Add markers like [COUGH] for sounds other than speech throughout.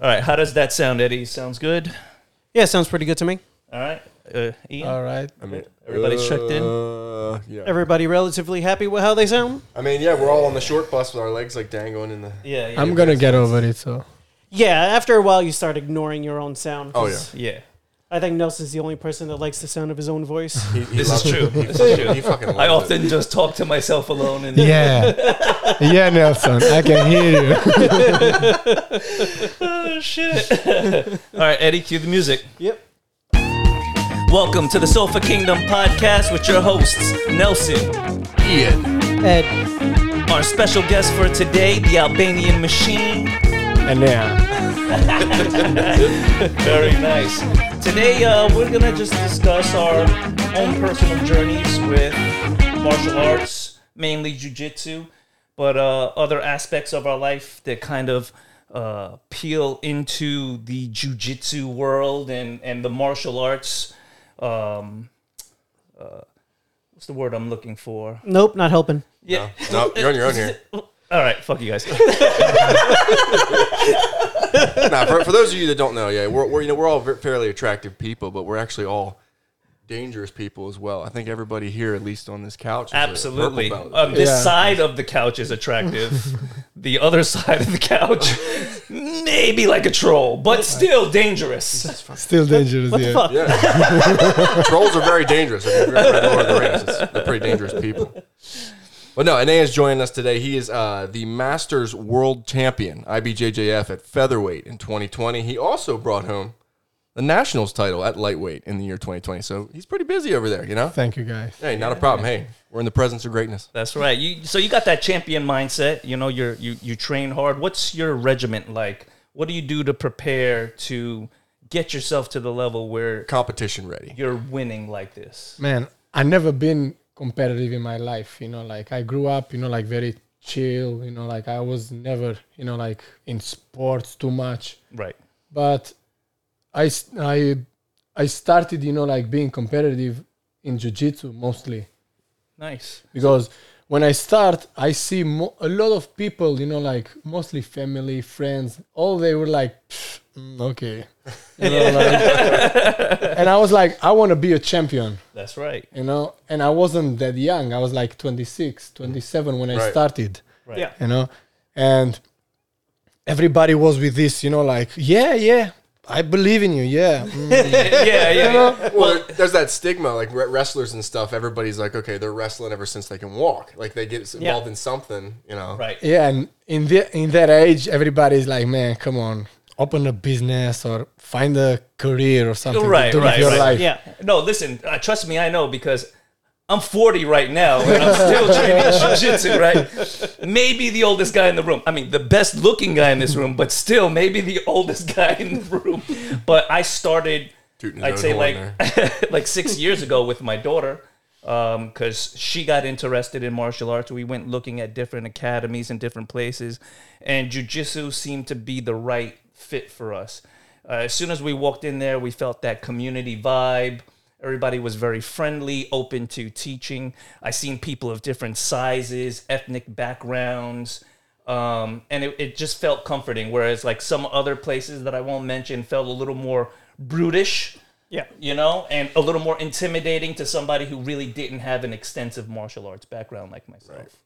All right, how does that sound, Eddie? Sounds good. Yeah, sounds pretty good to me. All right, uh, Ian. All right. I mean, Everybody's checked in? Uh, yeah. Everybody relatively happy with how they sound? I mean, yeah, we're all on the short bus with our legs like dangling in the. yeah, yeah, I'm gonna get over it. So Yeah, after a while you start ignoring your own sound. Oh 'cause yeah. I think Nelson's the only person that likes the sound of his own voice. He, he This is loves true. It. He, This is true. he fucking loves I it. often just talk to myself alone, and yeah, [LAUGHS] yeah, Nelson, I can hear you. [LAUGHS] oh shit. [LAUGHS] All right, Eddie, cue the music. yep. Welcome to the Sofa Kingdom podcast with your hosts Nelson, Ian. Ed, our special guest for today, the Albanian Machine. And yeah, [LAUGHS] Very nice. Today, uh, we're gonna just discuss our own personal journeys with martial arts, mainly jujitsu, but uh, other aspects of our life that kind of uh, peel into the jujitsu world and and the martial arts. Um, uh, what's the word I'm looking for? nope, not helping. Yeah. No, you're on your own here. [LAUGHS] All right, fuck you guys. [LAUGHS] nah, for, for those of you that don't know, yeah, we're, we're you know we're all fairly attractive people, but we're actually all dangerous people as well. I think everybody here, at least on this couch, is a Absolutely. Um, this Yeah. side of the couch is attractive. [LAUGHS] the other side of the couch, maybe like a troll, but still dangerous. still dangerous. What the yeah. fuck? Yeah. [LAUGHS] Trolls are very dangerous. If you've ever read Lord of the Rings, it's, they're pretty dangerous people. But no, Ane is joining us today. He is uh, the Masters World Champion, IBJJF at featherweight in 2020. He also brought home the Nationals title at lightweight in the year 2020. So he's pretty busy over there, you know? Thank you, guys. Hey, not a problem. Hey, we're in the presence of greatness. That's right. You so you got that champion mindset. You know, you're you you train hard. What's your regiment like? What do you do to prepare to get yourself to the level where Competition ready. you're winning like this? Man, I never been competitive in my life. You know, like I grew up, you know, like very chill. You know, like I was never, you know, like in sports too much. Right. But I s- I I started, you know, like being competitive in jiu-jitsu mostly. Nice. because when I start, I see mo- a lot of people, you know, like mostly family, friends, all they were like, mm, okay, you know, [LAUGHS] like- and I was like, I want to be a champion, That's right. you know, and I wasn't that young. I was like 26, 27 when I Right. started, Right. Yeah. you know, and everybody was with this, you know, like, yeah, yeah, I believe in you, yeah, [LAUGHS] mm, yeah, yeah. yeah. Well, there- there's that stigma, like wrestlers and stuff. Everybody's like, okay, they're wrestling ever since they can walk. Like they get involved in something, you know. Right. Yeah, and in the in that age, everybody's like, man, come on, open a business or find a career or something Right, to do right, with your right. life. Yeah. No, listen, uh, trust me, I know because I'm 40 right now and I'm still training jiu-jitsu, right? Maybe the oldest guy in the room. I mean, the best looking guy in this room, but still maybe the oldest [LAUGHS] guy in the room. But I started I'd say like [LAUGHS] like 6 years ago with my daughter because she got interested in martial arts. We went looking at different academies in different places, and jujitsu seemed to be the right fit for us. Uh, as soon as we walked in there, we felt that community vibe. Everybody was very friendly, open to teaching. I seen people of different sizes, ethnic backgrounds, um, and it, it just felt comforting. Whereas like some other places that I won't mention felt a little more brutish Yeah. you know, and a little more intimidating to somebody who really didn't have an extensive martial arts background like myself.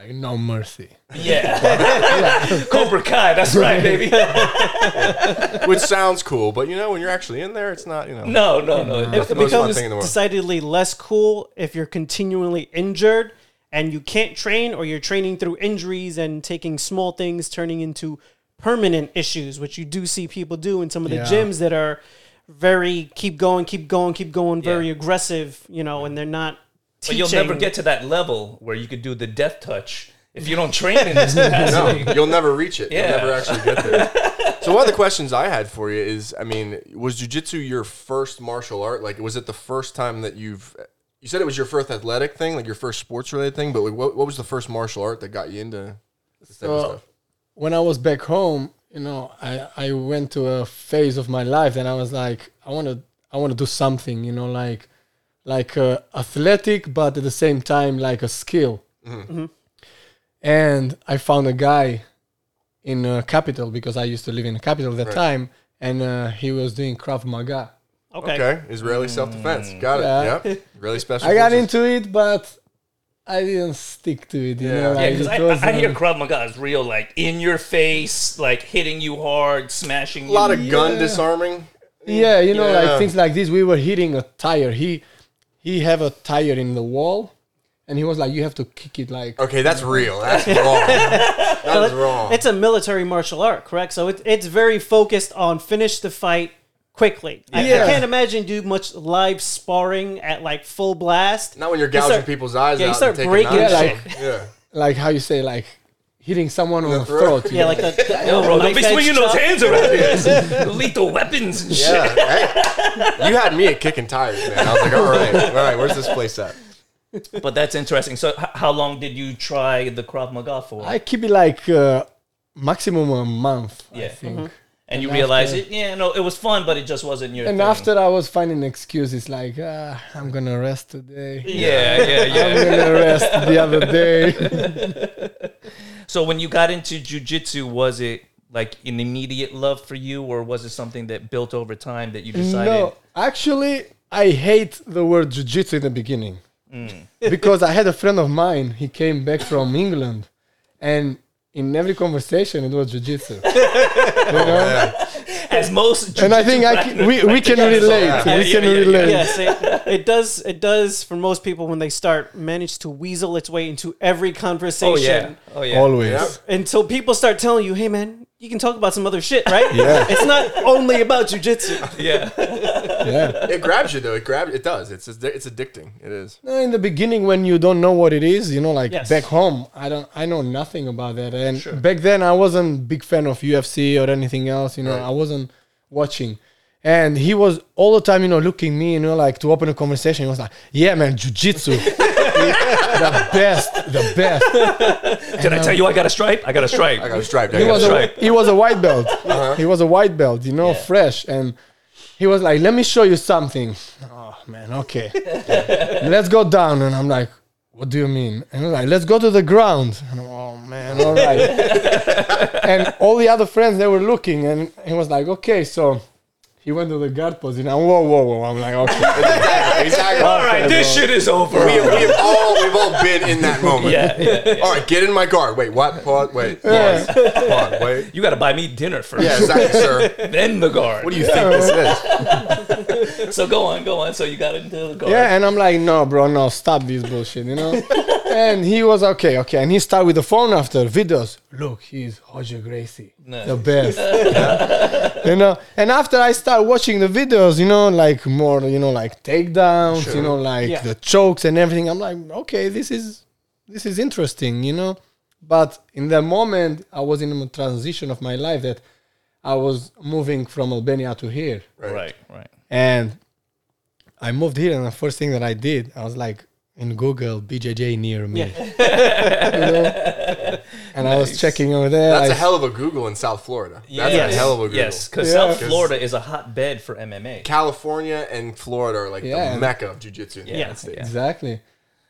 Like no mercy. Yeah. [LAUGHS] Cobra Kai, that's right, baby. [LAUGHS] Which sounds cool, but you know, when you're actually in there, it's not. You know. No, no, no. It's It becomes the world. decidedly less cool if you're continually injured and you can't train or you're training through injuries and taking small things turning into permanent issues, which you do see people do in some of the Yeah. gyms that are very keep going, keep going, keep going, very Yeah. aggressive, you know, and they're not But you'll never get to that level where you could do the death touch if you don't train in this [LAUGHS] capacity. No, you'll never reach it. Yeah. You'll never actually get there. [LAUGHS] so one of the questions I had for you is, I mean, was jujitsu your first martial art? Like, was it the first time that you've? You said it was your first athletic thing, like your first sports related thing. But like, what, what was the first martial art that got you into this type of stuff? When I was back home, you know, I, I went to a phase of my life and I was like, I want to I want to do something, you know, like like uh, athletic, but at the same time like a skill. And I found a guy in uh, capital because I used to live in the capital at the Right. time, and uh, he was doing Krav Maga. Okay. Okay, Israeli self defense. Got it. Yeah. Yeah. [LAUGHS] Really special. I got forces. into it, but I didn't stick to it. You Yeah. know, Yeah, like, because it I, was, I, I hear uh, Krav Maga is real, like in your face, like hitting you hard, smashing a you. lot of gun Yeah. disarming. Yeah, you know, Yeah. like things like this. We were hitting a tire. He he have a tire in the wall, and he was like, "You have to kick it like." Okay, that's real. That's [LAUGHS] wrong. That is wrong. It's a military martial art, correct? So it's it's very focused on finish the fight quickly. I, I can't imagine do much live sparring at like full blast. Not when you're You gouging start- people's eyes yeah, you start and taking breaking knives. Yeah, like- yeah. like how you say like hitting someone on the throat. throat. Yeah, like the, the Yo, [LAUGHS] bro, don't be edge swinging those hands around here. [LAUGHS] [LAUGHS] Lethal weapons and shit. Yeah. Hey, you had me at kicking tires, man. I was like, all right, all right, where's this place at? But that's interesting. So, h- how long did you try the Krav Maga for? I keep it like uh, maximum a month. yeah. I think. and you and realized after- it, yeah, no, it was fun, but it just wasn't your And thing. after I was finding excuses like ah, I'm gonna rest today. yeah, yeah, I'm gonna rest the other day. So, when you got into jujitsu, was it like an immediate love for you, or was it something that built over time that you decided? No, actually, I hate the word jiu-jitsu in the beginning mm. [LAUGHS] because I had a friend of mine. He came back from England, and in every conversation it was jiu-jitsu. [LAUGHS] you know? Oh, As most, And I think I can, we, we can relate. Yeah, we yeah, can yeah, yeah. relate. Yes, [LAUGHS] it, it does. It does for most people when they start manage to weasel its way into every conversation. oh yeah, oh yeah. Always. Yeah. Until people start telling you, "Hey, man, you can talk about some other shit, right? [LAUGHS] Yeah. It's not only about jujitsu. [LAUGHS] yeah. Yeah. It grabs you though. It grabs. It does. It's it's addicting. It is. In the beginning when you don't know what it is, you know, like Yes. back home, I don't, I know nothing about that. And Sure. back then, I wasn't big fan of UFC or anything else. You know, Right. I wasn't watching. And he was all the time, you know, looking me, you know, like to open a conversation. He was like, "Yeah, man, jujitsu, [LAUGHS] the best, the best." Did I tell you I got a stripe? I got a [LAUGHS] stripe. I got a stripe. He got was a stripe. he was a white belt. Uh-huh. He was a white belt, you know, fresh. And he was like, "Let me show you something." Oh man, okay. [LAUGHS] Let's go down. And I'm like, "What do you mean?" And he's like, "Let's go to the ground." And I'm, oh man, all right. [LAUGHS] and all the other friends they were looking, and he was like, "Okay, so." He went to the guard position. And whoa, whoa, whoa! I'm like, okay. [LAUGHS] Exactly. All right, this shit is over. We, we've all we've all been in that moment. yeah, yeah, yeah. All right, get in my car. Wait, what? Pause. Wait. Pause. Pause. Wait. You got to buy me dinner first, Yeah, exactly, sir. [LAUGHS] then the guard. What do you think this is? [LAUGHS] so go on, go on. So you got into the guard. Yeah, and I'm like, no, bro, no, stop this bullshit, you know? And he was okay, okay. And he started with the phone after videos. Look, he's Roger Gracie, Nice. the best. you know, and after I start watching the videos, you know, like more, you know, like takedowns, you know, like Yeah. the chokes and everything. I'm like, okay, this is this is interesting, you know. But in that moment, I was in a transition of my life that I was moving from Albania to here. Right, Right, right. And I moved here, and the first thing that I did, I was like in Google BJJ near me. [LAUGHS] You know? And I was checking over there. That's I- a hell of a Google in South Florida. That's yes. a hell of a Google. Yes, because Yeah. South Florida is a hotbed for MMA. California and Florida are like Yeah. the mecca of jiu-jitsu. in the Yeah, United States. yeah. Exactly.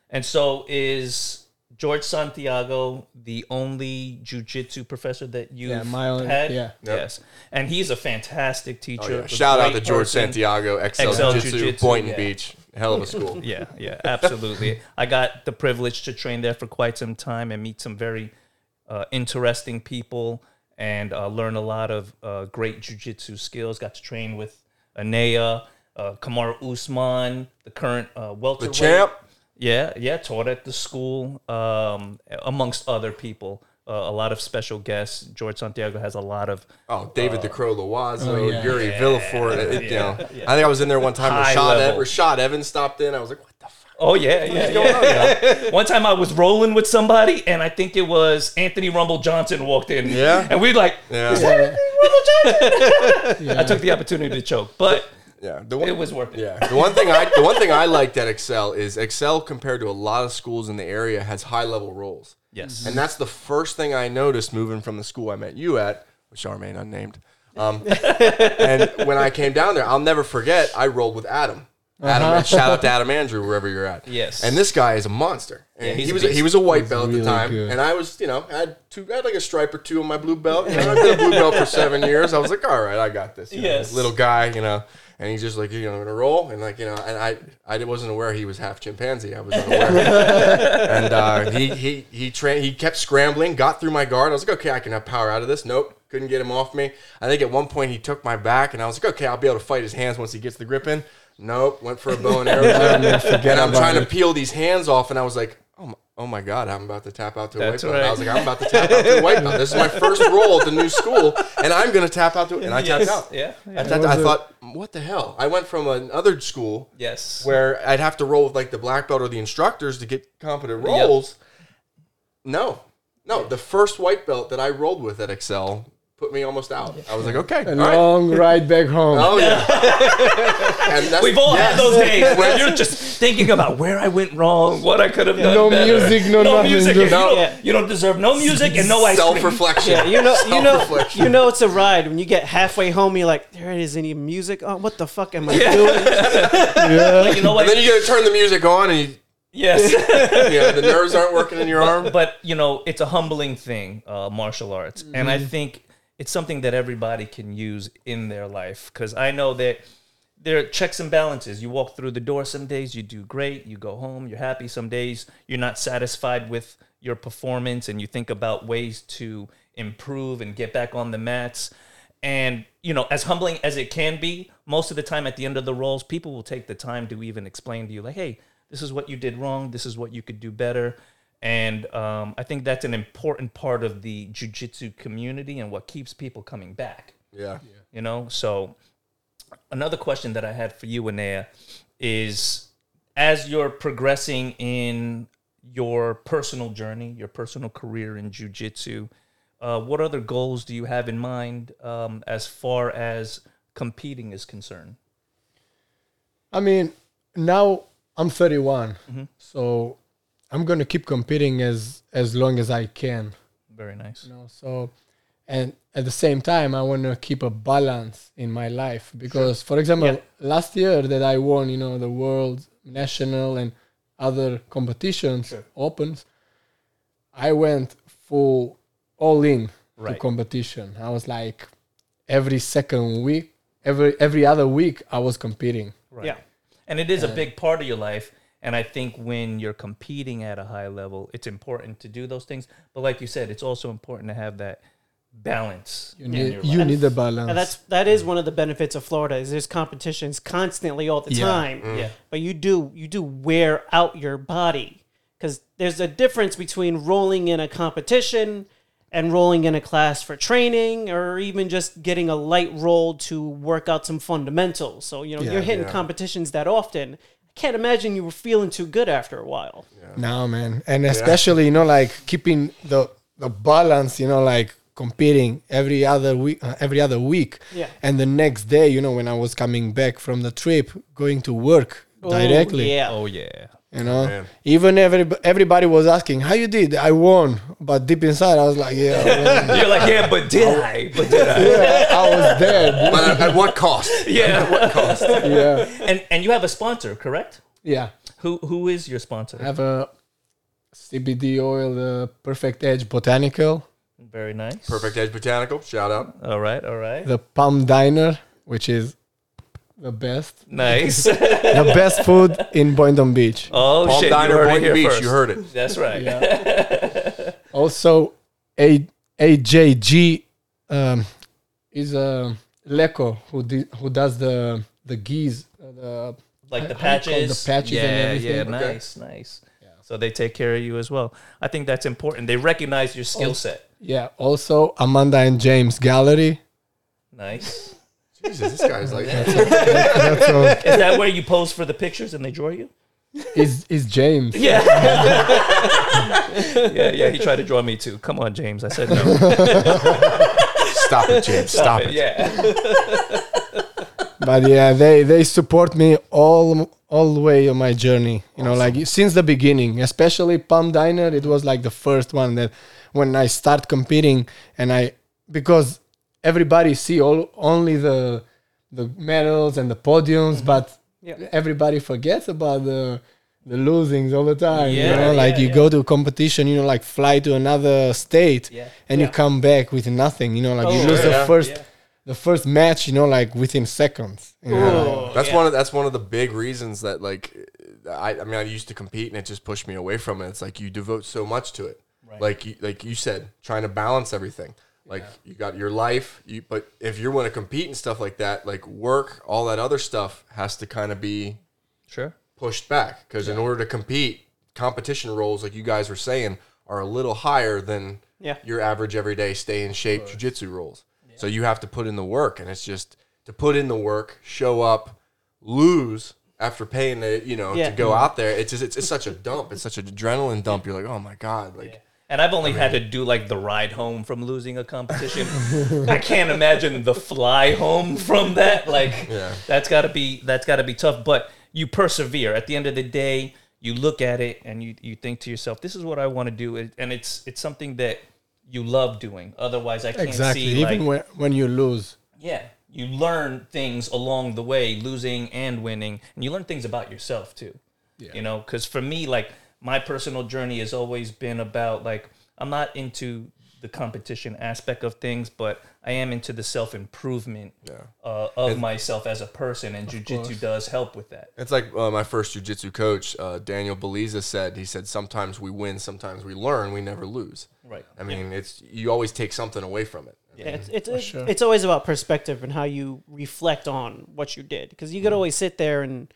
And so is George Santiago the only jujitsu professor that you've Yeah, my own- had? yeah. Yep. Yes. And he's a fantastic Oh, teacher. yeah. Shout out to George person. Santiago, XL, XL Jiu-Jitsu, Jiu-Jitsu, Boynton yeah. Beach. Hell of a school. [LAUGHS] Yeah, yeah, absolutely. I got the privilege to train there for quite some time and meet some very uh, interesting people and uh, learn a lot of uh, great jujitsu skills. Got to train with Anea, uh, Kamaru Usman, the current uh, The welterweight. champ. Yeah, yeah, taught at the school, um, amongst other people. Uh, a lot of special guests. George Santiago has a lot of Oh, David the Crow Loiseau, Oh, yeah. Yuri Villefort. it- you know, [LAUGHS] yeah. I think I was in there one time. High Rashad, Ev- level. Rashad Evans stopped in. I was like, what the fuck? Oh yeah, yeah, going on, yeah. [LAUGHS] One time I was rolling with somebody, and I think it was Anthony Rumble Johnson walked in. Yeah? and we like, Yeah. Yeah. [LAUGHS] I took the opportunity to choke, but Yeah. The one, it was worth it. Yeah, the one thing I the one thing I liked at Excel is Excel compared to a lot of schools in the area has high level rolls, Yes, and that's the first thing I noticed moving from the school I met you at, which shall remain unnamed. Um, [LAUGHS] and when I came down there, I'll never forget. I rolled with Adam. Adam, shout out to Adam Andrew wherever you're at. Yes. And this guy is a monster. And Yeah, he's he a was a, beast. he was a white belt at really the time, good. and I was you know I had two I had like a stripe or two on my blue belt. You know, I did a blue belt for [LAUGHS] seven years. I was like, all right, I got this. you know, Yes. little guy, you know. And he's just like, you know, I'm gonna roll, and like, you know, and I, I wasn't aware he was half chimpanzee. I was unaware. [LAUGHS] and uh, he, he, he trained. He kept scrambling, got through my guard. I was like, okay, I can have power out of this. Nope, couldn't get him off me. I think at one point he took my back, and I was like, okay, I'll be able to fight his hands once he gets the grip in. Nope, went for a bow and arrow. and I'm trying to peel these hands off, and I was like, oh my, god, I'm about to tap out to a That's white belt. right. I was like, I'm about to tap out to a white belt. This is my [LAUGHS] first roll at the new school, and I'm gonna tap out to it. And I tapped out. Yeah. I, yeah. thought, I thought, what the hell? I went from another school Yes. where I'd have to roll with like the black belt or the instructors to get competent rolls. No, no, the first white belt that I rolled with at Excel put me almost out. I was like, okay, A all right. long ride back home. Oh yeah, [LAUGHS] and that's, We've all yes. had those days where you're just thinking about where I went wrong, what I could have done. No better. music, no nothing, music. You, No. don't, you don't deserve no music and no ice cream. self-reflection. Yeah, you know, you know, you know, it's a ride when you get halfway home. You're like, there isn't any music. Oh, what the fuck am I doing? [LAUGHS] Like, you know what? And then you gotta turn the music on, and you, yes. [LAUGHS] you know, the nerves aren't working in your arm. but you know, it's a humbling thing, uh, martial arts, and I think it's something that everybody can use in their life. Because I know that there are checks and balances. You walk through the door. Some days you do great. You go home. You're happy. Some days you're not satisfied with your performance, and you think about ways to improve and get back on the mats. And you know, as humbling as it can be, most of the time at the end of the rolls, people will take the time to even explain to you, like, "Hey, this is what you did wrong. This is what you could do better." And um, I think that's an important part of the jujitsu community and what keeps people coming back. Yeah. You know, so another question that I had for you, Anea, is as you're progressing in your personal journey, your personal career in jujitsu, uh, what other goals do you have in mind um, as far as competing is concerned? I mean, now I'm 31, Mm-hmm. so I'm gonna keep competing as as long as I can. Very nice. You know, so and at the same time, I want to keep a balance in my life because, for example, Yeah. last year that I won, you know, the world, national, and other competitions, opens, I went full all in to competition. I was like every second week, every every other week, I was competing. Right. Yeah. And it is a big part of your life. And I think when you're competing at a high level, it's important to do those things. But like you said, it's also important to have that balance. You need you need the balance. And that's that is one of the benefits of Florida is there's competitions constantly all the Yeah. time. Mm. Yeah. But you do you do wear out your body because there's a difference between rolling in a competition and rolling in a class for training or even just getting a light roll to work out some fundamentals. So you know Yeah, you're hitting yeah. competitions that often. I can't imagine you were feeling too good after a while. No, man, and especially you know like keeping the the balance. You know, like competing every other week, uh, every other week. Yeah. And the next day, you know, when I was coming back from the trip, going to work directly. Oh, yeah. Oh, yeah. You know, Man. even every everybody was asking how you did. I won, but deep inside, I was like, yeah, well, [LAUGHS] You're like, yeah, but did I? But did I? yeah I was dead. But at, at what cost? [LAUGHS] Yeah. at What cost? yeah, And and you have a sponsor, correct? yeah. Who who is your sponsor? I have a CBD oil, the Perfect Edge Botanical, Very nice. Perfect Edge Botanical. Shout out. All right, all right. the Palm Diner, which is the best. Nice. [LAUGHS] the best food in Boynton Beach. Oh Palm shit! Diner, you heard Boynton here Beach. first. You heard it. That's right. [LAUGHS] Also, A AJG um, is a Leco who di- who does the the gis. uh, The Like the How do you call patches. the patches yeah, and everything? yeah, Okay. nice, nice. So they take care of you as well. I think that's important. They recognize your skill set. yeah. Also, Amanda and James Gallery. Nice. Jesus, this guy's like. That's all. [LAUGHS] Is that where you pose for the pictures and they draw you? Is is James? Yeah. [LAUGHS] yeah, yeah. He tried to draw me too. Come on, James. I said no. [LAUGHS] Stop it, James. Stop it. Yeah. but yeah, they they support me all all the way on my journey. You know, like since the beginning, especially Palm Diner. It was like the first one that when I start competing, and I because everybody see all only the the medals and the podiums, mm-hmm. but Yeah. everybody forgets about the the losings all the time. you Yeah, know, like yeah, you yeah. go to a competition, you know, like fly to another state, Yeah. and you come back with nothing. You know, like you Oh, lose yeah. the first Yeah. the first match. You know, like within seconds. you know. That's yeah. one of that's one of the big reasons that like I, I mean I used to compete and it just pushed me away from it. It's like you devote so much to it. Right. Like you, like you said, trying to balance everything. Like you got your life, you but if you want to compete and stuff like that, like work, all that other stuff has to kind of be Sure. pushed back because in order to compete, competition rolls like you guys were saying are a little higher than Yeah. your average everyday stay in shape jiu-jitsu rolls. So you have to put in the work and it's just to put in the work, show up, lose after paying the, you know, Yeah. to go out there. It's just it's, it's such a dump. It's such an adrenaline dump. You're like, "Oh my god." Like And I've only had to do like the ride home from losing a competition. I can't imagine the fly home from that. Like Yeah. that's gotta be that's gotta be tough. But you persevere. At the end of the day, you look at it and you, you think to yourself, This is what I want to do and it's it's something that you love doing. Otherwise I can't Exactly. see Even like when when you lose. yeah, you learn things along the way, losing and winning, and you learn things about yourself too. Yeah. You know, because for me, like my personal journey has always been about like I'm not into the competition aspect of things, but I am into the self improvement uh, of myself as a person, and jujitsu does help with that. It's like uh, my first jujitsu coach, uh, Daniel Beliza, said. He said, "Sometimes we win, sometimes we learn. We never lose." Right. I mean, it's you always take something away from it. Yeah, it's it's, it's, it's always about perspective and how you reflect on what you did because you could always sit there and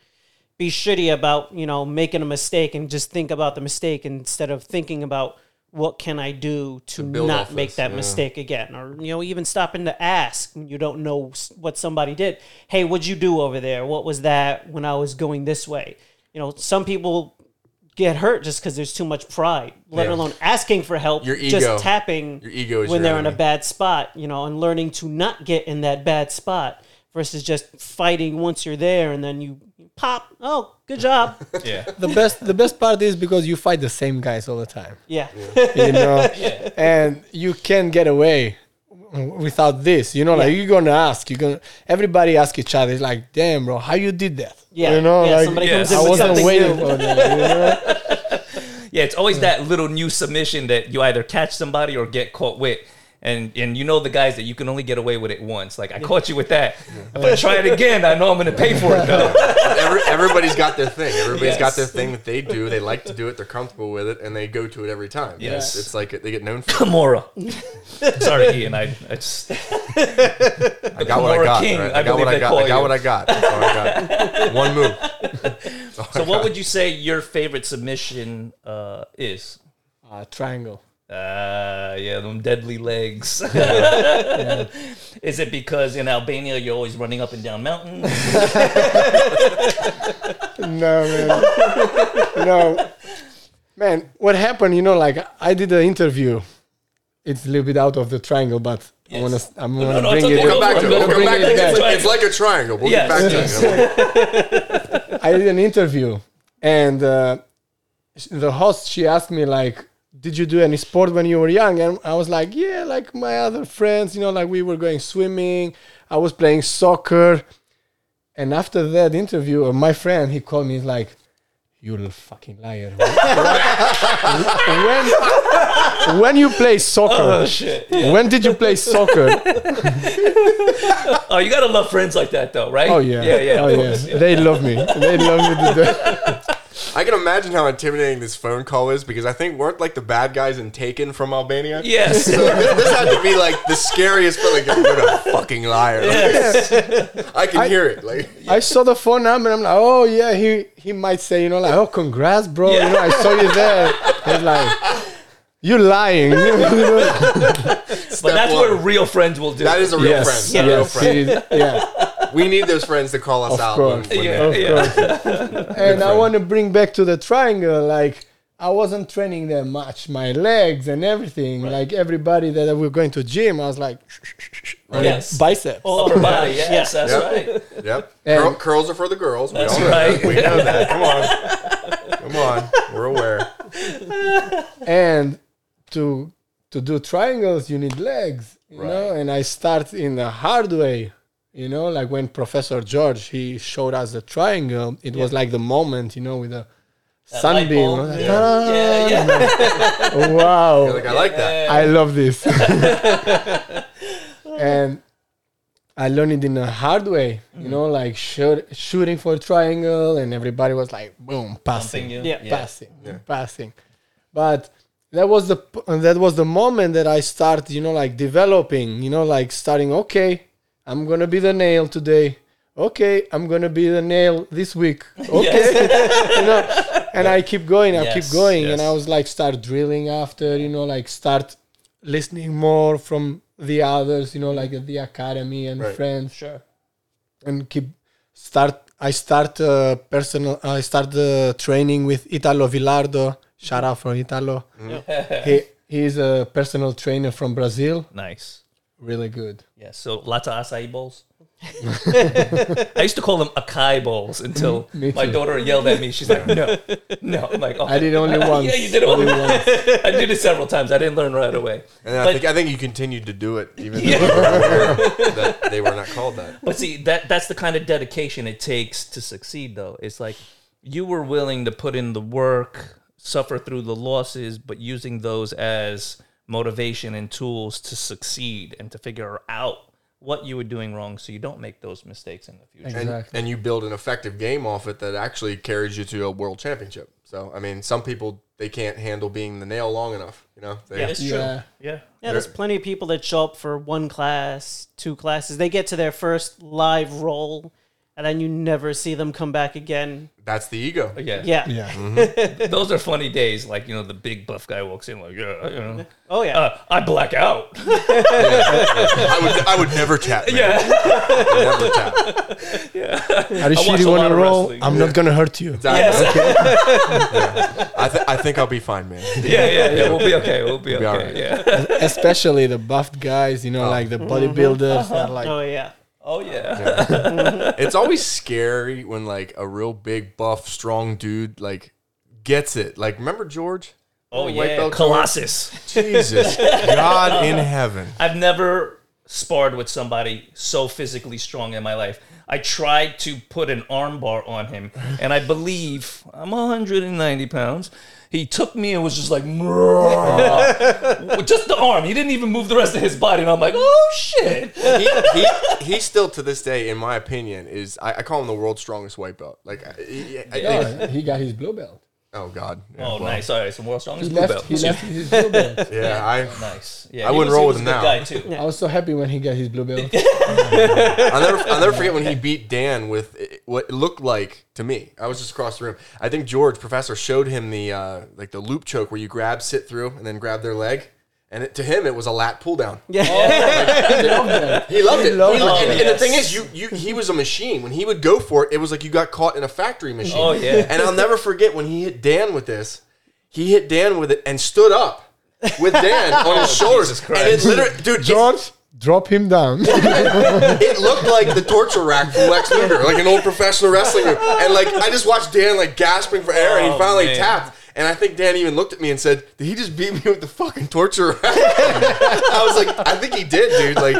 be shitty about you know making a mistake and just think about the mistake instead of thinking about what can I do to, build not make this, that yeah. mistake again or you know even stopping to ask when you don't know what somebody did hey what'd you do over there what was that when I was going this way you know some people get hurt just because there's too much pride let Yeah. alone asking for help Your ego. just tapping Your ego when they're in a bad spot, you know, and learning to not get in that bad spot versus just fighting once you're there and then you pop. Oh, good job. [LAUGHS] Yeah. The best the best part is because you fight the same guys all the time. Yeah. [LAUGHS] you know, and you can't get away without this. You know, like Yeah. you're gonna ask, you're gonna everybody ask each other. It's like, damn, bro, how you did that? Yeah. you know, yeah. like somebody Yeah. comes in I wasn't waiting new. for that. You know? [LAUGHS] Yeah, it's always that little new submission that you either catch somebody or get caught with. And and you know the guys that you can only get away with it once. Like I caught you with that. If I try it again, I know I'm gonna pay for it though. [LAUGHS] Every, everybo's got their thing. Everybody's got their thing that they do. They like to do it. They're comfortable with it, and they go to it every time. Yes. it's, it's like they get known for. it. Kimura. [LAUGHS] Sorry, Ian. I, I just [LAUGHS] I got what I got. King, right? I I got what I got. I got what I got. That's all I got. One move. So, what would you say your favorite submission uh, is? Uh, triangle. Uh, yeah, them deadly legs. [LAUGHS] Is it because in Albania you're always running up and down mountains? [LAUGHS] No, man. no, man. What happened? You know, like I did an interview. It's a little bit out of the triangle, but I want to. I'm gonna no, bring it. We'll come back to it. We'll come back to it it. It's, it's like a triangle. We'll Yes. get back to it. [LAUGHS] I did an interview, and uh, the host she asked me like, "Did you do any sport when you were young?" And I was like, "Yeah, like my other friends, you know, like we were going swimming. I was playing soccer." And after that interview, uh, my friend he called me. He's like, "You little fucking liar! [LAUGHS] when when you play soccer, oh shit! when did you play soccer? [LAUGHS] Oh, you gotta love friends like that, though, right? Oh yeah, yeah, yeah. oh yeah. yeah. They love me. They love me to death." [LAUGHS] I can imagine how intimidating this phone call is because I think weren't like the bad guys in Taken from Albania. Yes. So this, this had to be like the scariest. But like, you're a fucking liar. Yes, I can hear it. Like, I saw the phone number and I'm like, oh yeah, he he might say, you know, like, oh congrats, bro. Yeah. You know, I saw you there. He's like, You're lying. [LAUGHS] But that's one. what real friends will do. that is a real yes, friend. A real friend. yeah, We need those friends to call us Of out. course. When, when Yeah. they- [LAUGHS] of course. and I want to bring back to the triangle, like. I wasn't training that much, my legs and everything. Like everybody that we were going to gym, I was like, Yes. biceps. Oh, upper body. yeah. Yes, that's Yep. right. Yep. And- Curl, curls are for the girls. We That's know right. that. We know that. Come on. [LAUGHS] Come on. We're aware. and to to do triangles you need legs you Right. know and i start in the hard way You know, like when Professor George he showed us the triangle, it was like the moment, you know, with the light sunbeam. Like, Yeah. "Ta-da!" Yeah, yeah. [LAUGHS] wow. You're like, I like that. I love this. [LAUGHS] and I learned it in a hard way, you mm. know, like shoot, shooting for a triangle, and everybody was like, boom, passing, Something you- Yeah. passing, passing. But that was the p- that was the moment that I start, you know, like developing, you know, like starting. Okay, I'm gonna be the nail today. Okay, I'm gonna be the nail this week. Okay, [LAUGHS] you know, and I keep going, I Yes, keep going, and. I was like start drilling after, you know, like start listening more from the others, you know, like at the academy and Right. friends, Sure. and keep start. I start uh, personal. I start uh, training with Italo Villardo. Shout out for Italo. he he's a personal trainer from Brazil. Nice. Really good. Yeah, so lots of acai bowls. [LAUGHS] I used to call them acai bowls until [LAUGHS] Me my too. daughter yelled at me. She's like, "No, no." I'm like, oh. I did only once. yeah, you did Only only once. [LAUGHS] I did it several times. I didn't learn right away. And I But- think I think you continued to do it even though you were aware that they were not called that. But see, that that's the kind of dedication it takes to succeed, though. It's like you were willing to put in the work, suffer through the losses, but using those as motivation and tools to succeed and to figure out what you were doing wrong so you don't make those mistakes in the future. And, and you build an effective game off it that actually carries you to a world championship. So I mean, some people they can't handle being the nail long enough. You know, they, Yeah, it's true. Yeah. Yeah. Yeah, there's plenty of people that show up for one class, two classes. They get to their first live roll, and then you never see them come back again. that's the ego. Yeah. Yeah. Yeah. [LAUGHS] Those are funny days. Like, you know, the big buff guy walks in, like, yeah, you know, Oh yeah. uh, I black out. [LAUGHS] I would I would never tap. Man. yeah. never tap. Are you I sure watch you a want lot to of roll? I'm not gonna hurt you. Exactly. [LAUGHS] Yeah. I, th- I think I'll be fine, man. Yeah, yeah, yeah. We'll be okay. We'll be be all okay. right. Yeah. Especially the buffed guys, you know, like the bodybuilders. They're like, oh yeah. Oh, yeah. [LAUGHS] It's always scary when like a real big buff strong dude like gets it. Like remember George? Oh, White yeah. belt Colossus. Jesus, God in [LAUGHS] heaven. I've never sparred with somebody so physically strong in my life. I tried to put an armbar on him, and I believe I'm 190 pounds. He took me and was just like, just the arm. He didn't even move the rest of his body, and I'm like, oh shit. He, he, he still to this day, in my opinion, is I, I call him the world's strongest white belt. Like, I, I- I- yeah, he got his blue belt. Oh God. Yeah, Oh, well, nice. All right, so world's strongest He blue left. belt. He left his blue belt. [LAUGHS] Yeah, I [LAUGHS] Nice. Yeah, I wouldn't was- roll with him now. Guy too. I was so happy when he got his blue belt. I'll [LAUGHS] never, I'll never forget when he beat Dan with what it looked like to me. I was just across the room. I think George, professor, showed him the uh, like the loop choke where you grab, sit through, and then grab their leg. And it, to him, it was a lat pull down. Yeah. He loved that. He loved it. loved He- it. and, and the thing is, you, you he was a machine. When he would go for it, it was like you got caught in a factory machine. Oh, yeah. And I'll never forget when he hit Dan with this. He hit Dan with it and stood up with Dan [LAUGHS] on his shoulders. Oh, Jesus And it Christ. literally, dude, it, George, drop him down. [LAUGHS] it looked like the torture rack from Lex Luger, like an old professional wrestling ring. And like I just watched Dan like gasping for air, and he Oh, finally man. tapped. And I think Dan even looked at me and said, "Did he just beat me with the fucking torture? [LAUGHS] I was like, "I think he did, dude." Like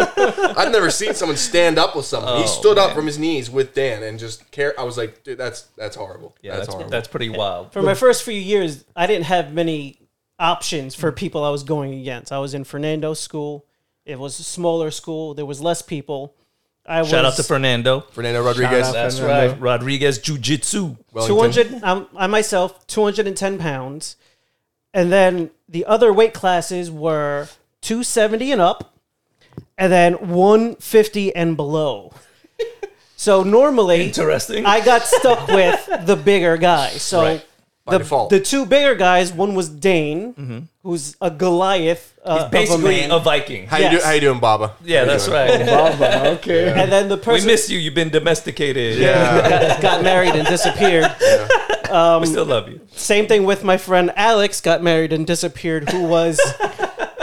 I've never seen someone stand up with someone. he Oh, stood up from his knees with Dan and just care. I was like, "Dude, that's that's horrible. Yeah, that's, that's horrible." that's pretty wild. For my first few years, I didn't have many options for people I was going against. I was in Fernando's school. It was a smaller school. There was less people. I was Shout out to Fernando. Fernando Rodriguez. That's Fernando. right, Rodriguez Jiu Jitsu. 200 um, I myself 210 pounds and then the other weight classes were 270 and up and then 150 and below so normally Interesting. i got stuck with the bigger guy so Right. By the, default. the two bigger guys one was dane who's a goliath uh, of a Basically man. a Viking. How you do, How you doing, Baba? Yeah, How that's right. Baba, okay. and then the We person miss you. You've been domesticated. Yeah. got, [LAUGHS] got married and disappeared we still love you. Same thing with my friend Alex got married and disappeared, who was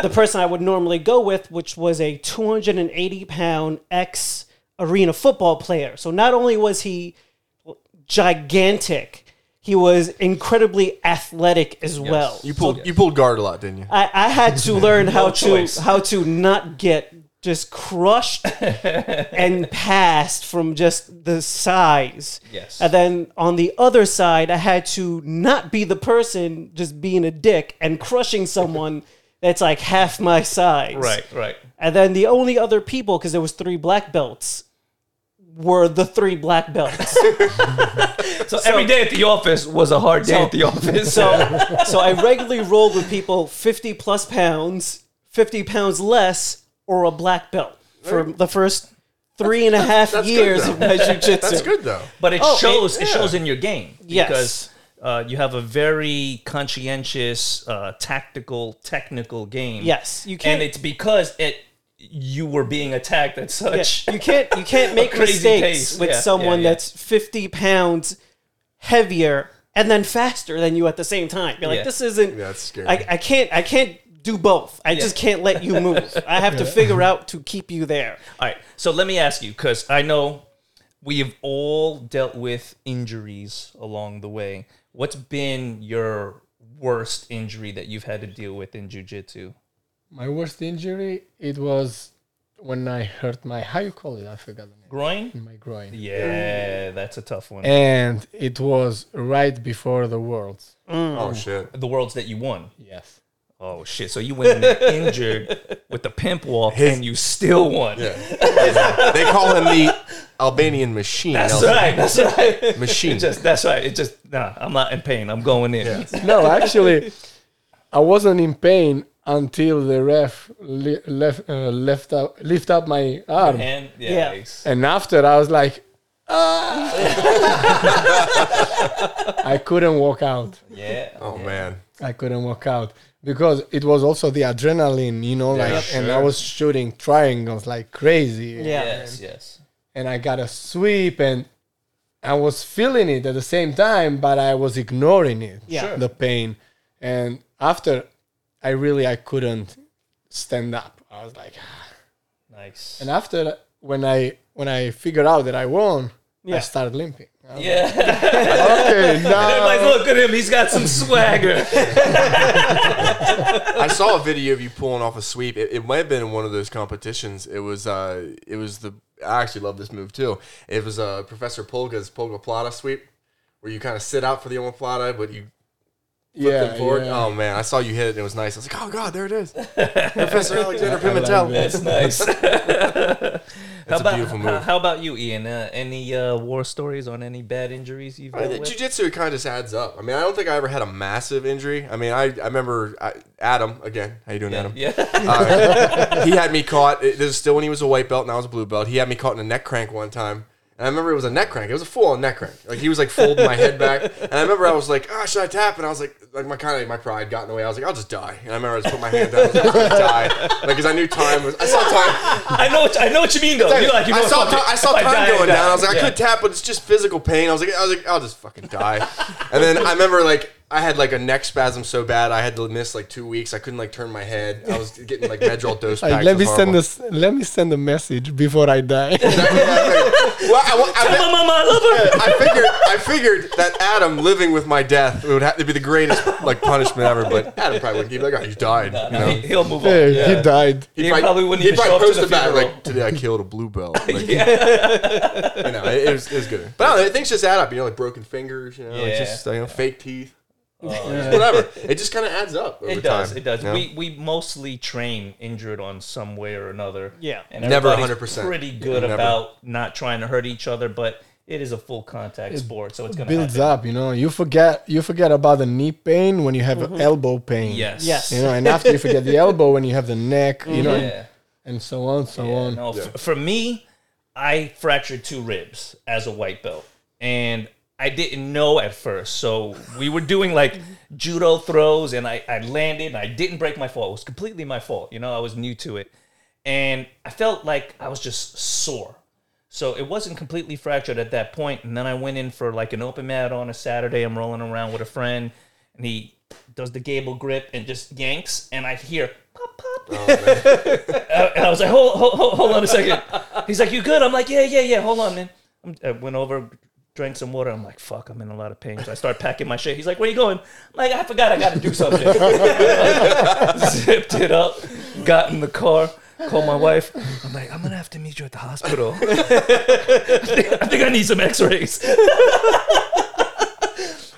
the person I would normally go with, which was a 280 pound ex arena football player. So not only was he gigantic, he was incredibly athletic as well. You pulled you pulled guard a lot, didn't you? I, I had to learn [LAUGHS] how to choice. how to not get just crushed [LAUGHS] and passed from just the size. Yes. And then on the other side, I had to not be the person just being a dick and crushing someone [LAUGHS] that's like half my size. Right, right. And then the only other people, because there was three black belts, were the three black belts. So, every day at the office was a hard day So- at the office. so, [LAUGHS] so I regularly rolled with people 50 plus pounds, 50 pounds less, or a black belt for the first three and a half That's good, years of my [LAUGHS] jujitsu. That's good though. but it Oh, shows it- it shows in your game Yes. because uh, you have a very conscientious, uh, tactical, technical game. Yes, you can't. and it's because it you were being attacked at yeah, such. you can't you can't [LAUGHS] make mistakes pace. with Yeah, someone yeah, yeah. that's 50 pounds heavier and then faster than you at the same time. You're like, Yeah. this isn't. Yeah, that's scary. I, I can't I can't do both. I just can't let you move. [LAUGHS] I have to figure out to keep you there. All right, so let me ask you because I know we have all dealt with injuries along the way. What's been your worst injury that you've had to deal with in jujitsu? My worst injury, it was when I hurt my, how you call it? I forgot the name. Groin? My groin. Yeah, that's a tough one. And it was right before the Worlds. Mm. oh shit. the worlds that you won. Yes. Oh shit! So you went in there [LAUGHS] injured with the pimp walk, and you still won. [LAUGHS] They call him the Albanian machine. That's Nelson. right. That's right. Machine. It just that's right. It just nah. I'm not in pain. I'm going in. No, actually, I wasn't in pain until the ref li- left, uh, left up, lift up my arm. And yeah, Yeah. And after, I was like, ah! [LAUGHS] I couldn't walk out. yeah. oh man. I couldn't walk out because it was also the adrenaline, you know, like, and I was shooting triangles like crazy. Yeah. Yes. Yes. And I got a sweep and I was feeling it at the same time, but I was ignoring it, Yeah. Sure. the pain. And after, I really I couldn't stand up. I was like, [SIGHS] Nice. and after when I when I figured out that I won, Yeah. I started limping. I yeah. like, [LAUGHS] okay, [LAUGHS] Everybody's now look at him. He's got some swagger. I saw a video of you pulling off a sweep. It, it might have been in one of those competitions. It was uh it was the I actually love this move too. It was uh Professor Polga's Polga Plata sweep where you kind of sit out for the omoplata, but you flip yeah, them forward. yeah. Oh man, I saw you hit it and it was nice. I was like, oh god, there it is. [LAUGHS] Professor Alexander Pimentel. that. That's nice. [LAUGHS] how a about beautiful how, move. how about you, Ian? Uh, any uh, war stories on any bad injuries you've dealt with? Jiu-jitsu kind of just adds up. I mean, I don't think I ever had a massive injury. I mean, I, I remember I, Adam again. How you doing, Adam? Yeah. Uh, [LAUGHS] he had me caught. It, this is still when he was a white belt and I was a blue belt. He had me caught in a neck crank one time. And I remember it was a neck crank. It was a full on neck crank. Like he was like folding my head back. And I remember I was like, oh, should I tap? And I was like, like my kind of my pride got in the way. I was like, I'll just die. And I remember I just put my hand down. And I was like, I'm gonna die. Like, because I knew time was. I saw [LAUGHS] time. I know. What, I know what you mean, though. You're like, you I saw time. I saw time die, going down. I was like, I could tap, but it's just physical pain. I was like, I was like, I'll just fucking die. and then I remember like I had like a neck spasm so bad I had to miss like two weeks. I couldn't like turn my head. I was getting like Medrol dose packs. Like, let me send horrible. this. Let me send a message before I die. [LAUGHS] Well, I, I, Tell my mama I love her. I figured I figured that Adam living with my death would have to be the greatest like punishment ever. But Adam probably wouldn't. He'd be like, oh, he died. You know? He- He'll move on. Hey, Yeah. He died. He probably wouldn't even show up to post the about it, like today I killed a blue belt. [LAUGHS] Like, You know, it, it was, it was good. But I don't know, things just add up. You know, like broken fingers. You know, like just you know, fake teeth. Oh, whatever. It just kind of adds up. Over It does. Time, It does. you know? We we mostly train injured on some way or another. Yeah. and Never 100%. Pretty good Never. about not trying to hurt each other, but it is a full contact sport, so it's gonna Builds happen. up. You know. You forget. You forget about the knee pain when you have mm-hmm. elbow pain. Yes. Yes. You know, and after you forget the elbow when you have the neck. You know, Yeah. and so on, so Yeah, on. no, f- for me, I fractured two ribs as a white belt, and I didn't know at first. So we were doing like judo throws, and I, I landed, and I didn't break my fall. It was completely my fault. You know, I was new to it, and I felt like I was just sore. So it wasn't completely fractured at that point. and then I went in for like an open mat on a Saturday. I'm rolling around with a friend, and he does the gable grip and just yanks, and I hear pop pop. [LAUGHS] Uh, and I was like, hold, hold, hold on a second. He's like, you good? I'm like, yeah, yeah, yeah. Hold on, man. I went over, drank some water. I'm like, fuck, I'm in a lot of pain. So I start packing my shit. He's like, where you going? I'm like, I forgot I got to do something. [LAUGHS] Zipped it up, got in the car. Call my wife. I'm like, I'm gonna have to meet you at the hospital. I, [LAUGHS] think, I think I need some X-rays. [LAUGHS] it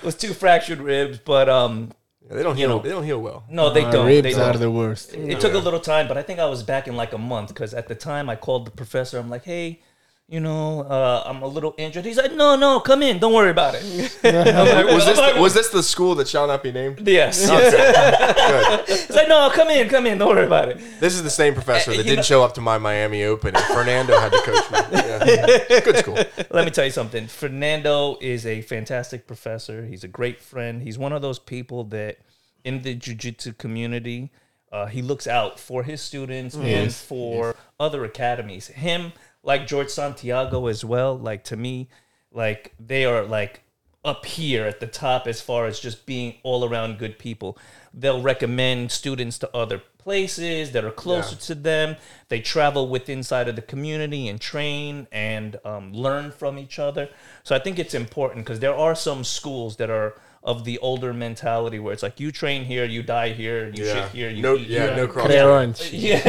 was two fractured ribs, but um, Yeah, they don't heal. they don't heal well. no, they Uh, don't. Ribs they are don't. the worst. It took a little time, but I think I was back in like a month because at the time I called the professor. I'm like, hey, you know, uh, I'm a little injured. He's like, no, no, come in. Don't worry about it. [LAUGHS] Was this the, was this the school that shall not be named? yes. [LAUGHS] Good. He's like, no, come in, come in. Don't worry about it. This is the same professor Uh, that you didn't know- show up to my Miami Open, and Fernando had to coach me. [LAUGHS] Yeah. Good school. Let me tell you something. Fernando is a fantastic professor. He's a great friend. He's one of those people that in the jiu-jitsu community, uh, he looks out for his students and Yes, for other academies. Him, like George Santiago as well, like to me, like they are like up here at the top as far as just being all around good people. They'll recommend students to other places that are closer Yeah. to them. They travel with inside of the community and train and um, learn from each other. So I think it's important because there are some schools that are of the older mentality where it's like you train here, you die here, you Yeah. shit here, you No, eat yeah, here. no cross, Crunch. [LAUGHS] Yeah,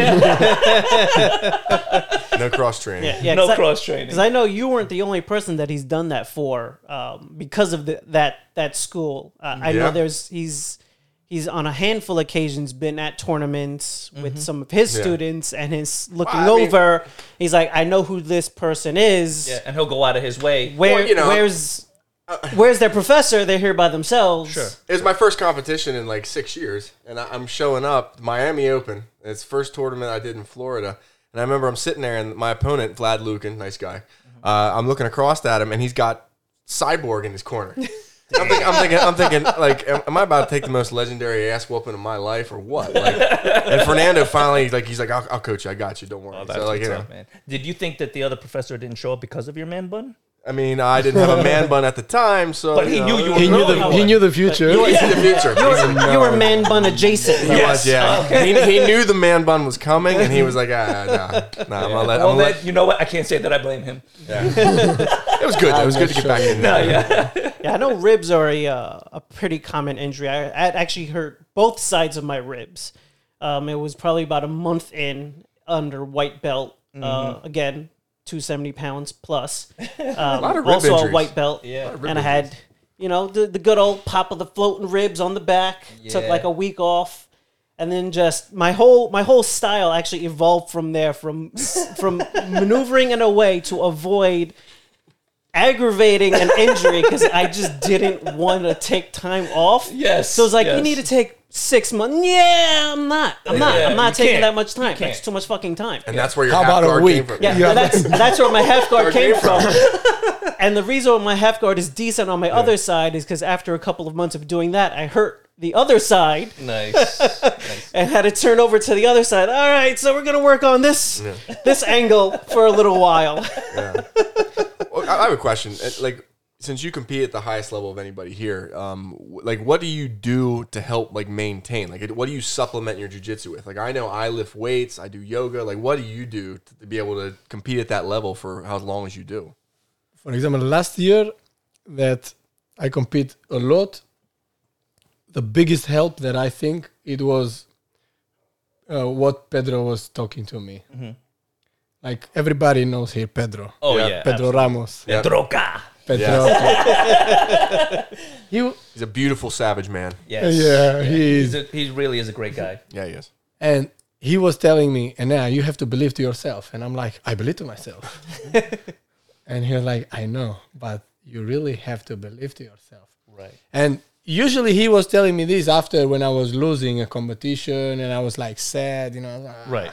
no cross training. Yeah, yeah, no 'cause I- cross training. Because I know you weren't the only person that he's done that for, um, because of the, that that school. Uh, I Yeah. know there's he's he's on a handful of occasions been at tournaments with some of his Yeah. students, and he's looking Well, I mean- over. he's like, I know who this person is. Yeah, and he'll go out of his way. Where Well, you know- where's where's their professor? They're here by themselves. Sure. It was my first competition in like six years, and I, I'm showing up Miami Open. It's the first tournament I did in Florida, and I remember I'm sitting there, and my opponent Vlad Lukin, nice guy. Uh, I'm looking across at him, and he's got Cyborg in his corner. [LAUGHS] I'm thinking, I'm thinking, I'm thinking, like, am, am I about to take the most legendary ass whooping of my life, or what? Like, and Fernando finally, like, he's like, I'll, I'll coach you, I got you, don't worry. Oh, that's so, like, what's you know, up, man. Did you think that the other professor didn't show up because of your man bun? I mean, I didn't have a man bun at the time, so But he know, knew you were He knew the he knew the future. You were, in the future. He's in- you were man bun adjacent. He Yes. was, yeah. He, he knew the man bun was coming, and he was like, ah, nah, nah, I'm gonna let, well, I'm gonna then, you know what? I can't say that I blame him. let it was good. It was good to get back in No, there. yeah. Yeah, I know ribs are a uh, a pretty common injury. I, I actually hurt both sides of my ribs. Um, it was probably about a month in under white belt. Mm-hmm. Uh, again, two seventy pounds plus. [LAUGHS] Um, lot of rib also injuries. a white belt. Yeah. A lot of rib and I had, you know, the the good old pop of the floating ribs on the back. Took like a week off. And then just my whole my whole style actually evolved from there from [LAUGHS] from maneuvering in a way to avoid aggravating an injury because I just didn't want to take time off. Yes, So it's like you need to take six months. Yeah, I'm not. I'm not. Yeah, I'm not taking can't. that much time. can't. That's too much fucking time. And that's where your How half about a guard week? came from. Yeah, Yeah. that's that's where my half guard Guard came came from. [LAUGHS] and the reason why my half guard is decent on my other side is because after a couple of months of doing that, I hurt the other side Nice. [LAUGHS] nice. and had to turn over to the other side. All right, so we're gonna work on this this angle for a little while. Well, I I have a question. Uh, Like, since you compete at the highest level of anybody here, um, like, what do you do to help like maintain? Like, what do you supplement your jujitsu with? Like, I know I lift weights, I do yoga. Like, what do you do to, to be able to compete at that level for how long as you do? For example, last year that I compete a lot, the biggest help that I think it was uh, what Pedro was talking to me. Like everybody knows here, Pedro. Oh, Yeah. yeah. Pedro Ramos. Yeah. Droga. Pedro. he, [LAUGHS] He's a beautiful savage man. Yes. yeah, he's He's a, he really is a great guy. Yeah, he is. and he was telling me, and now you have to believe to yourself. And I'm like, I believe to myself. [LAUGHS] and he was like, I know, but you really have to believe to yourself. Right. And usually he was telling me this after when I was losing a competition and I was like sad, you know. I was like, "Ah." Right.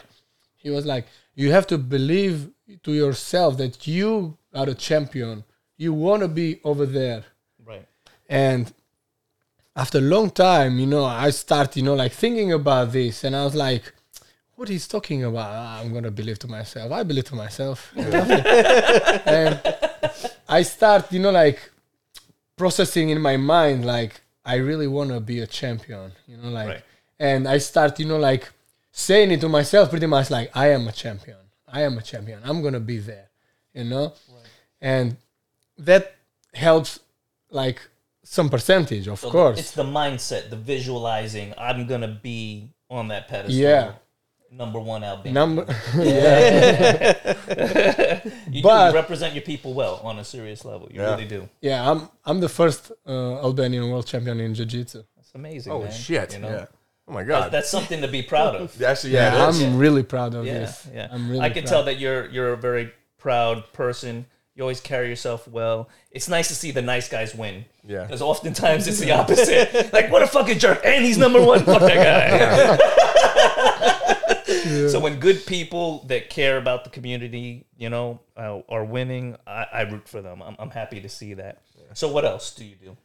He was like, you have to believe to yourself that you are a champion. You want to be over there. Right. And after a long time, you know, I start, you know, like thinking about this, and I was like, "What he's talking about? Ah, I'm gonna believe to myself. I believe to myself." [LAUGHS] and I start, you know, like processing in my mind, like I really want to be a champion, you know, like, Right. and I start, you know, like saying it to myself, pretty much like, "I am a champion. I am a champion. I'm gonna be there," you know, and that helps, like some percentage, of So the- course. it's the mindset, the visualizing. I'm gonna be on that pedestal. Yeah. number one Albanian. Number, [LAUGHS] yeah. you, do, but- you represent your people well on a serious level. You Yeah. really do. yeah, I'm I'm the first uh, Albanian world champion in jiu-jitsu. That's amazing. Oh man. shit! You know? Yeah. Oh my god. that's something to be proud of. [LAUGHS] Actually, Yeah, yeah. I'm really proud of Yeah, this. yeah. I'm really I can proud. tell that you're you're a very proud person. You always carry yourself well. It's nice to see the nice guys win. Yeah. Because oftentimes it's the opposite. [LAUGHS] like, what a fucking jerk. And he's number one. Fuck that guy. [LAUGHS] [LAUGHS] So when good people that care about the community, you know, uh, are winning, I, I root for them. I'm, I'm happy to see that. So what else do you do?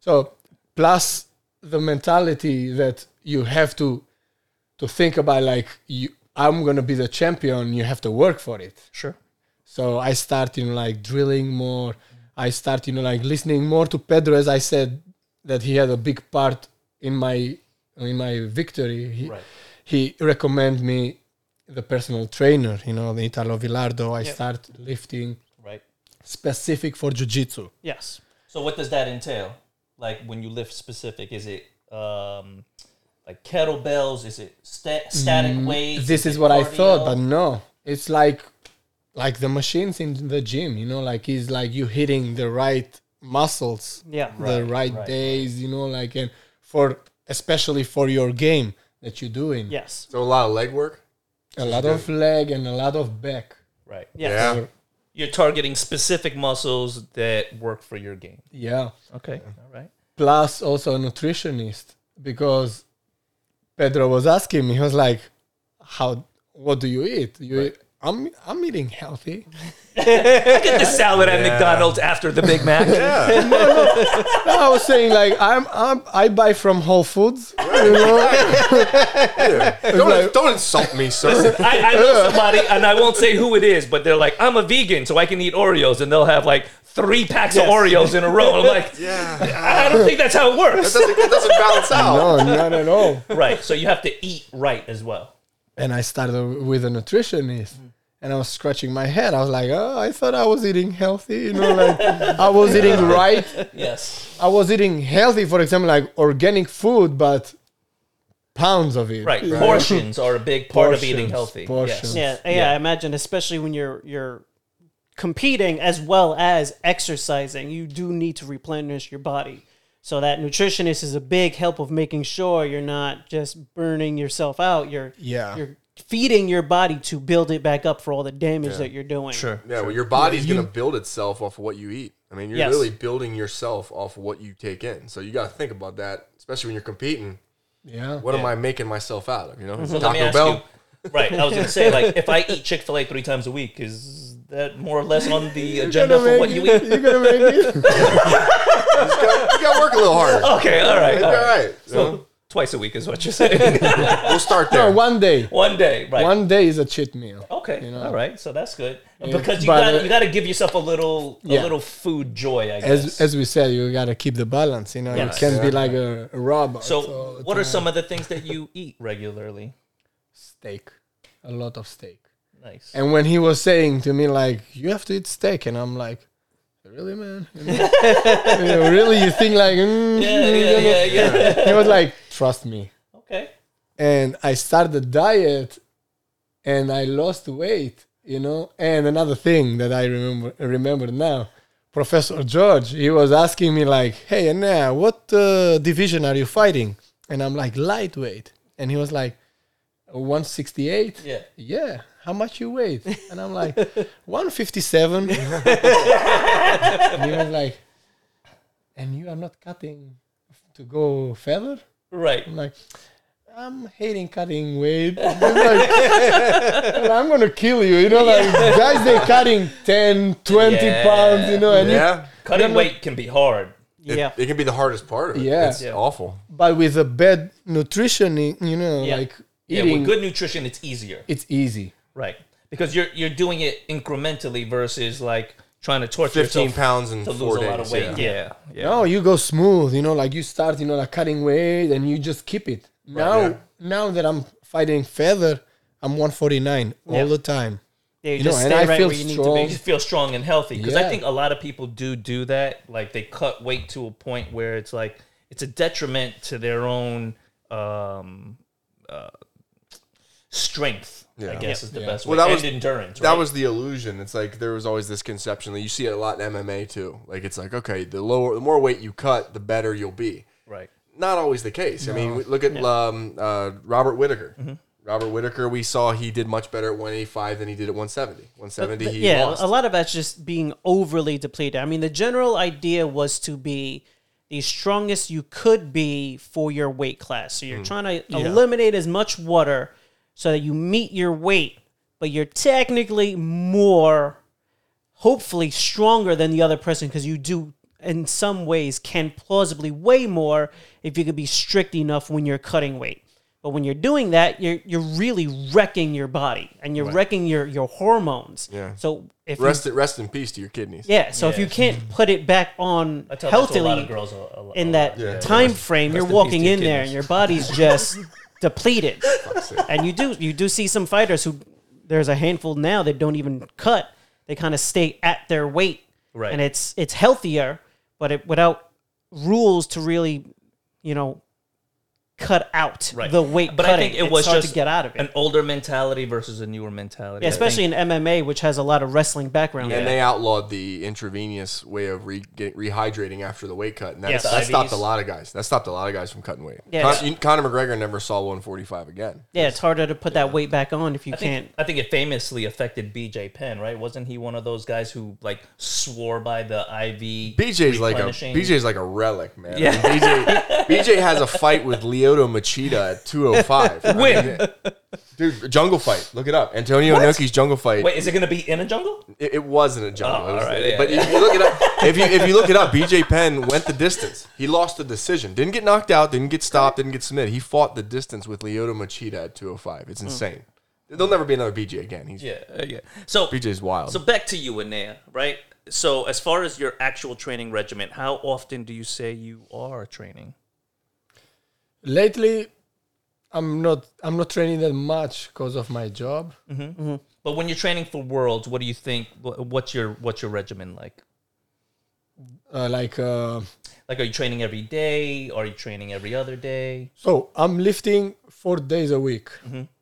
So plus the mentality that you have to to think about like you I'm gonna be the champion, you have to work for it. Sure. So I start, you know, like drilling more. I start, you know, like listening more to Pedro as I said that he had a big part in my in my victory. He Right. he recommend me the personal trainer, you know, the Italo Villardo. I Yeah. start lifting Right. specific for jiu-jitsu. Yes. So what does that entail? Like when you lift specific, is it um, like kettlebells? Is it sta- static weights? Mm, this Is is what I thought, but no. It's like like the machines in the gym, you know, like it's like you hitting the right muscles, Yeah. the Right, right, right, days, you know, like and for especially for your game that you're doing. Yes. So a lot of leg work. A lot of leg and a lot of back. right. Yes. Yeah. You're targeting specific muscles that work for your game. Yeah. Okay. All right. Plus also a nutritionist because Pedro was asking me, he was like, How what do you eat? You eat I'm I'm eating healthy. Get the salad at McDonald's after the Big Mac. Yeah. I was saying like I'm, I'm I buy from Whole Foods. You know? [LAUGHS] Don't, don't insult me, sir. I, I know somebody, and I won't say who it is, but they're like, I'm a vegan, so I can eat Oreos, and they'll have like three packs Yes. of Oreos in a row. I'm like, [LAUGHS] yeah, I don't think that's how it works. doesn't, it doesn't balance out. No, not at all. Right. So you have to eat right as well. And I started with a nutritionist. Mm. And I was scratching my head. I was like, oh, I thought I was eating healthy. You know, like I was eating [LAUGHS] right. Yes. I was eating healthy, for example, like organic food, but pounds of it. Right. Portions are a big part of eating healthy. portions. Yes. Yeah, yeah, I imagine, especially when you're you're competing as well as exercising, you do need to replenish your body. So that nutritionist is a big help of making sure you're not just burning yourself out. You're Yeah. you're feeding your body to build it back up for all the damage that you're doing. Sure. Yeah, well, your body's gonna build itself off of what you eat. I mean, you're Yes. really building yourself off of what you take in. So you got to think about that, especially when you're competing. Yeah. What am I making myself out of? You know, So let me Taco ask Bell. you. Right. I was gonna say, like, if I eat Chick Fil A three times a week, is that more or less on the [LAUGHS] agenda for what you eat? You're gonna make [LAUGHS] it. You got to work a little harder. Okay. All right. All All right. right. you know? Twice a week is what you're saying. [LAUGHS] We'll start no, there. one day. One day. Right. One day is a cheat meal. Okay. You know. All right. So that's good. Yeah, Because you got uh, you got to give yourself a little a Yeah. little food joy. I guess. As as we said, you gotta keep the balance. You know, Yes. you can't be like a, a robot. so, all the what are some of the things that you eat regularly? steak? A lot of steak. Nice. And when he was saying to me like, "You have to eat steak," and I'm like, "Really, man? You know, You know, really? You think like?" Mm, [LAUGHS] yeah, yeah, yeah, yeah. He was like, "Trust me." Okay. And I started the diet, and I lost weight. You know. And another thing that I remember remember now, Professor George, he was asking me like, "Hey, Anna, what uh, division are you fighting?" And I'm like, "Lightweight," and he was like, "168." Yeah. yeah how much you weigh and i'm like 157 [LAUGHS] and he was like and you are not cutting to go further Right. i'm like i'm hating cutting weight [LAUGHS] He's like, i'm gonna kill you you know like guys they're cutting 10 20 Yeah. pounds you know and you- Yeah. Cutting weight can be hard. It, Yeah. it can be the hardest part of it. Yeah. It's Yeah. awful. but with a bad nutrition you know Yeah. like Yeah, with good nutrition, it's easier. it's easy Right. Because you're you're doing it incrementally versus like trying to torture 15 yourself pounds in to four lose days. a lot of weight. Yeah. Yeah. Yeah. No, you go smooth, you know, like you start, you know, like cutting weight and you just keep it. Now, yeah. now that I'm fighting feather, I'm 149 Yeah. all the time. Yeah, you You just know, and stay I right feel where you need strong. to You be. just feel strong and healthy because I think a lot of people do do that. Like they cut weight to a point where it's like it's a detriment to their own um, uh, strength. I Yeah. guess is the Yeah. best Well, way. that was- and endurance. That right? was the illusion. It's like there was always this conception that you see it a lot in MMA too. Like it's like okay, the lower, the more weight you cut, the better you'll be. right. Not always the case. I mean, look at um, uh, Robert Whitaker. Mm-hmm. Robert Whitaker, we saw he did much better at 185 than he did at 170. 170, he yeah, lost. a lot of that's just being overly depleted. I mean, the general idea was to be the strongest you could be for your weight class. So you're Hmm. trying to eliminate as much water so that you meet your weight, but you're technically more, hopefully, stronger than the other person because you do. In some ways, can plausibly weigh more if you could be strict enough when you're cutting weight. But when you're doing that, you're you're really wrecking your body and you're wrecking your your hormones. Yeah. So if you, rest, rest in peace to your kidneys. yeah, so if you can't put it back on I tell that to a healthily lot of girls. A, a, in that lot. time frame, you're Rest in walking in there and your body's just [LAUGHS] depleted. And you do you do see some fighters who there's a handful now that don't even cut. They kind of stay at their weight. Right. And it's it's healthier, but it without rules to really, you know, cut out Right. the weight But cutting. I think it It's was hard just to get out of it. an older mentality versus a newer mentality. Yeah, especially think. in MMA, which has a lot of wrestling background. And they outlawed the intravenous way of re- get, rehydrating after the weight cut. And that, Yes. that stopped a lot of guys. That stopped a lot of guys from cutting weight. Yeah. Con- you- Conor McGregor never saw 145 again. Yeah, it's harder to put that weight back on if you I can't. I think it famously affected BJ Penn, right? Wasn't he one of those guys who like swore by the IV? BJ's like a? BJ's like a relic, man. Yeah. I mean, BJ, BJ has a fight with Lyoto Machida at 205. [LAUGHS] I When? mean, dude, jungle fight. Look it up. Antonio Inoki's jungle fight. Wait, is it going to be in a jungle? It, it wasn't a jungle. Oh, was- right, yeah, but yeah. if you look it up, [LAUGHS] if you if you look it up, BJ Penn went the distance. He lost the decision. Didn't get knocked out. Didn't get stopped. Didn't get submitted. He fought the distance with Lyoto Machida at 205. It's insane. There'll never be another BJ again. He's Yeah, uh, yeah. So BJ's wild. So back to you, Anea, right? So as far as your actual training regimen, how often do you say you are training? Lately, I'm not. I'm not training that much because of my job. But when you're training for worlds, what do you think? What's your what's your regimen like? Uh, like uh, Like, are you training every day? Are you training every other day? so, I'm lifting four days a week,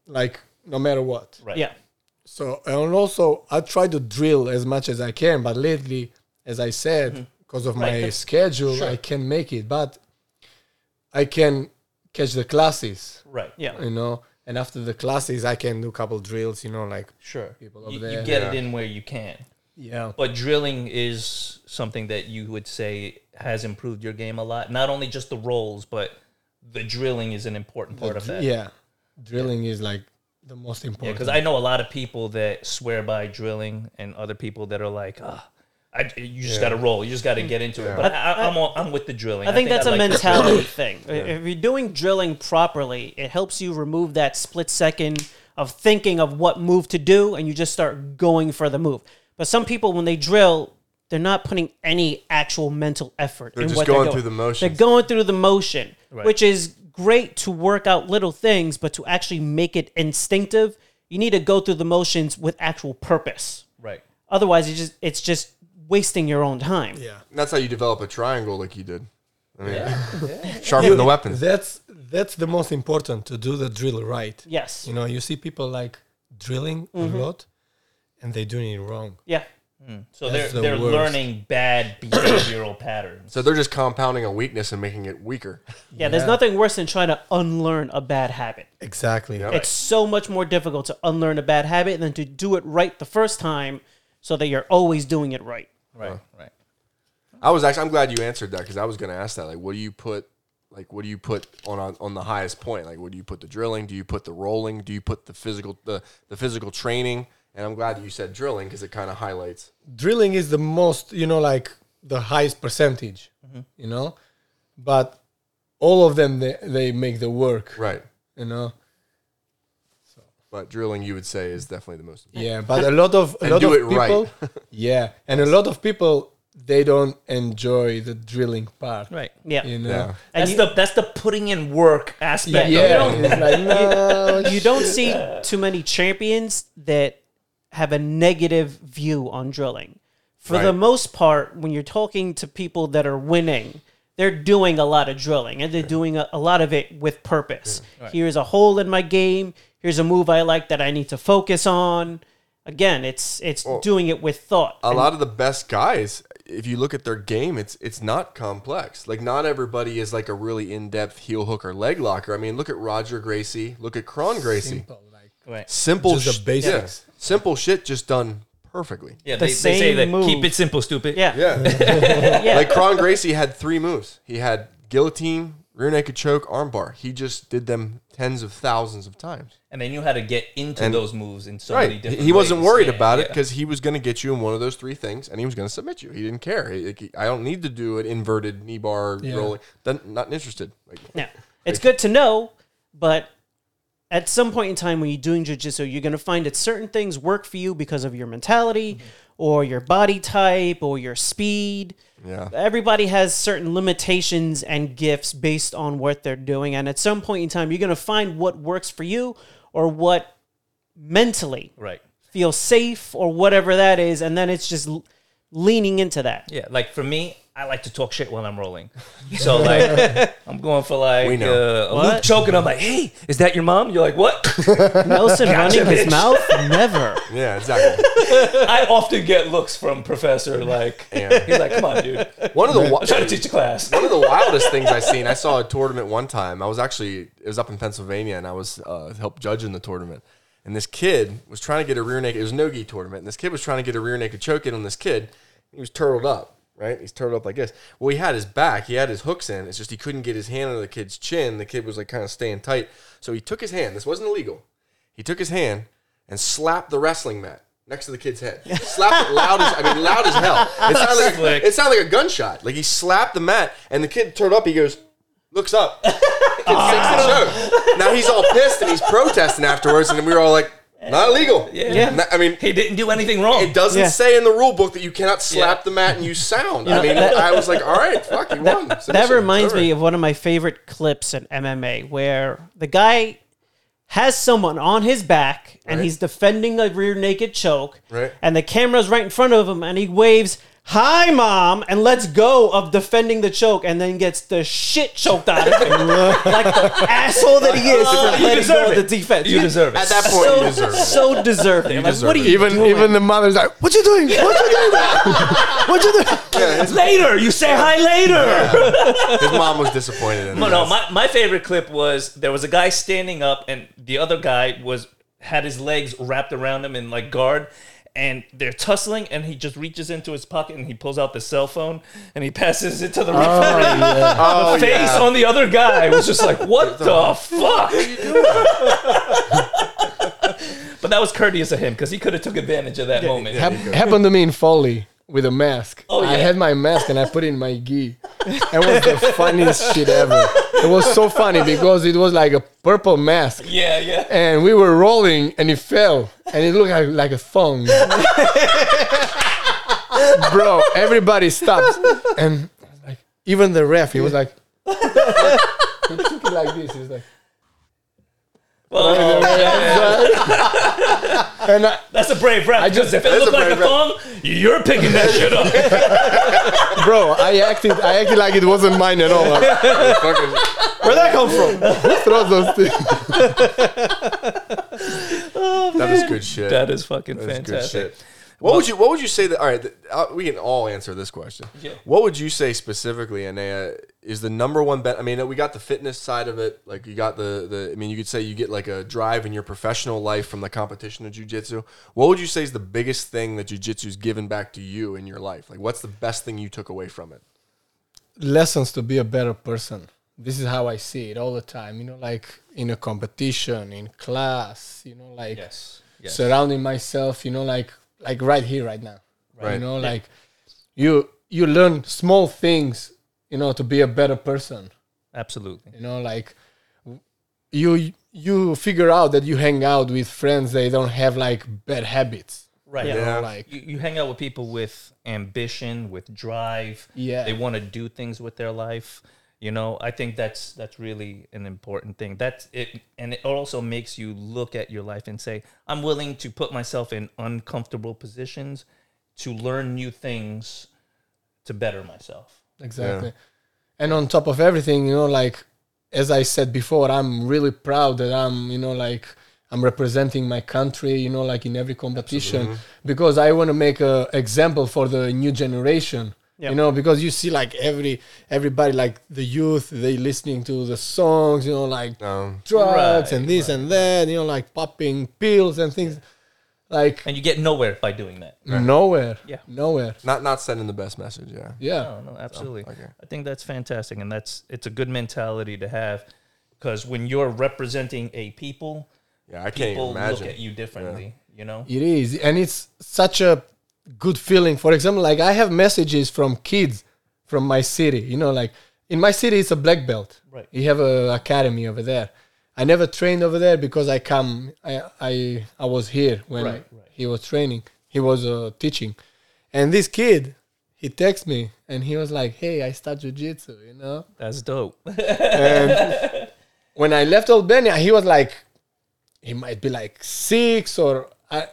like no matter what. Right. Yeah. So and also I try to drill as much as I can, but lately, as I said, because of my schedule, Sure. I can make it. But I can catch the classes, Right. Yeah. you know, and after the classes, I can do a couple drills, you know, like Sure. People You, over you there. get it in where you can. yeah, But drilling is something that you would say has improved your game a lot. Not only just the rolls, but the drilling is an important part of that. yeah, drilling is like the most Yeah, important. because I know a lot of people that swear by drilling, and other people that are like, ah, I, you just got to roll, you just got to get into it. But I, I'm all, I'm with the drilling. I think that's a like mentality thing. If you're doing drilling properly, it helps you remove that split second of thinking of what move to do and you just start going for the move. But some people, when they drill, they're not putting any actual mental effort. They're in just what going they're through the motions. They're going through the motion, Right. which is great to work out little things, but to actually make it instinctive, you need to go through the motions with actual purpose. Right. Otherwise, it's just it's just wasting your own time. yeah, And that's how you develop a triangle like you did. I mean, [LAUGHS] sharpen the weapons. that's that's the most important to do the drill right. Yes. You know, you see people like drilling Mm-hmm. a lot, and they're doing it wrong. Yeah. So they're the they're worst. learning bad [COUGHS] behavioral patterns. So they're just compounding a weakness and making it weaker. [LAUGHS] Yeah, there's nothing worse than trying to unlearn a bad habit. Exactly. Yeah. It's so much more difficult to unlearn a bad habit than to do it right the first time so that you're always doing it right. Right. Right. I was actually I'm glad you answered that because I was going to ask that. Like, what do you put? Like, what do you put on, on on the highest point? Like, what do you put the drilling? Do you put the rolling? Do you put the physical the the physical training? And I'm glad that you said drilling because it kind of highlights. drilling is the most you know like the highest percentage mm-hmm. you know but all of them they, they make the work Right. you know But drilling, you would say, is definitely the most. important. yeah but a lot of a And lot do of it right. [LAUGHS] yeah and a lot of people they don't enjoy the drilling part Right. Yeah. you know Yeah. And That's you, the that's the putting in work aspect. Yeah, of yeah it. like [LAUGHS] no you don't see too many champions that have a negative view on drilling. For the most part, when you're talking to people that are winning, they're doing a lot of drilling and they're doing a, a lot of it with purpose. Here's a hole in my game. Here's a move I like that I need to focus on. Again, it's it's doing it with thought. a And- lot of the best guys if you look at their game it's it's not complex like not everybody is like a really in-depth heel hook or leg locker i mean look at roger gracie look at Kron gracie simple, Right. Just the basics. yeah, simple shit just done perfectly Yeah, The they, they say same that move. keep it simple, stupid. yeah. yeah [LAUGHS] Yeah. like Kron gracie had three moves he had guillotine rear naked choke armbar he just did them tens of thousands of times And they knew how to get into And- those moves in so many right different he wasn't ways. worried Yeah, about it yeah. because he was going to get you in one of those three things and he was going to submit you he didn't care He- he- i don't need to do an inverted knee bar Yeah. rolling Doesn't- not interested like, Now, it's good to know, but at some point in time when you're doing jujitsu, you're going to find that certain things work for you because of your mentality mm-hmm. or your body type or your speed. yeah Everybody has certain limitations and gifts based on what they're doing. And at some point in time, you're going to find what works for you or what mentally Right. feels safe or whatever that is. And then it's just leaning into that. Yeah, like for me, I like to talk shit while I'm rolling. So like, [LAUGHS] I'm going for like We know. uh, a What? loop choke, and I'm like, "Hey, is that your mom?" You're like, "What?" [LAUGHS] Nelson running his bitch. mouth? Never. [LAUGHS] yeah exactly I often get looks from Professor. Like, Yeah. he's like, "Come on, dude, one of the wi- I'm trying to teach a class." one of the wildest things I seen. I saw a tournament one time. I was actually it was up in Pennsylvania, and I was uh, helped in the tournament. And this kid was trying to get a rear naked. It was a no-gi tournament, and this kid was trying to get a rear naked choke in on this kid. He was turtled up, right? He's turned up like this. Well, he had his back, he had his hooks in. It's just he couldn't get his hand under the kid's chin. The kid was like kind of staying tight. So he took his hand. This wasn't illegal. He took his hand and slapped the wrestling mat next to the kid's head. Slapped it loud as I mean loud as hell. It sounded like Slick. it sounded like a gunshot. Like he slapped the mat and the kid turned up. He goes, looks up. [LAUGHS] Kid sinks the oh. choke. Now he's all pissed and he's protesting afterwards, and we were all like, not illegal. Yeah. Not- I mean, He didn't do anything wrong. it doesn't Yeah. say in the rule book that you cannot slap Yeah. the mat and use sound. I mean, I was like, all right, fuck, you won. That Submission. reminds Whatever. me of one of my favorite clips in MMA where the guy has someone on his back and Right. he's defending a rear naked choke. Right. And the camera's right in front of him and he waves, Hi, mom, and let's go of defending the choke and then gets the shit choked out of him. [LAUGHS] like the asshole that he is Uh, for you letting deserve go of it. the defense. You deserve it. At that point, so, you deserve it. so deserving. like, deserve what are you Even doing? even the mother's like, "What you doing? What you doing? [LAUGHS] what you doing?" later, you say hi later. His mom was disappointed in him. No, no. My, my favorite clip was there was a guy standing up, and the other guy was had his legs wrapped around him in like guard, and they're tussling, and he just reaches into his pocket and he pulls out the cell phone and he passes it to the referee. oh, the [LAUGHS] face yeah. on the other guy was just like, "What the fuck?" [LAUGHS] but that was courteous of him because he could have took advantage of that moment. Hap- happened to me in Foley with a mask. Oh, I had my mask and I put it in my gi. It was the [LAUGHS] funniest shit ever. It was so funny because it was like a purple mask. yeah, yeah. And we were rolling and it fell and it looked like, like a thong. [LAUGHS] Bro, everybody stopped. And like even the ref, he was like [LAUGHS] he took it like this. He was like Well, oh, [LAUGHS] and I, that's a brave rap. I just- if it looked a like a brave thong, you're picking that shit up. [LAUGHS] bro, I acted I acted like it wasn't mine at all. Like, [LAUGHS] Fucking- Where'd that come from? throw those things. Oh, that is good shit. that is fucking That is good fantastic. shit. What would you What would you say that? All right, th- uh, we can all answer this question. Yeah. What would you say specifically, Anea, is the number one bet? I mean, we got the fitness side of it. Like you got the the. I mean, you could say you get like a drive in your professional life from the competition of jujitsu. What would you say is the biggest thing that jujitsu's given back to you in your life? Like, what's the best thing you took away from it? lessons to be a better person. This is how I see it all the time. You know, like in a competition, in class. You know, like Yes. Yes. surrounding myself. You know, like like right here, right now. Right. You know, like you you learn small things. You know, to be a better person. Absolutely. You know, like you you figure out that you hang out with friends they don't have like bad habits. Right. You know, Yeah. like You, you hang out with people with ambition, with drive. Yeah. They want to do things with their life. You know, I think that's that's really an important thing. That's it, and it also makes you look at your life and say, "I'm willing to put myself in uncomfortable positions to learn new things to better myself." Exactly. and on top of everything, you know, like as I said before, I'm really proud that I'm, you know, like I'm representing my country, you know, like in every competition because I want to make a example for the new generation. Yep. You know, because you see like every everybody like the youth, they listening to the songs, you know, like Um, drugs Right, and this and that, you know, like popping pills and things like And you get nowhere by doing that. nowhere. Yeah. Nowhere. not not sending the best message. Yeah. Yeah. No, no, absolutely. okay. I think that's fantastic, and that's it's a good mentality to have, because when you're representing a people, Yeah, I can't people imagine. look at you differently. You know, It is, and it's such a good feeling. For example, like I have messages from kids from my city. You know, like in my city, it's a black belt. Right. You have a academy over there. I never trained over there because I come. I I I was here when Right, right. he was training. He was uh, teaching, and this kid, he texted me and he was like, "Hey, I start jujitsu," you know. that's dope. [LAUGHS] And when I left Albania, he was like, he might be like six or I,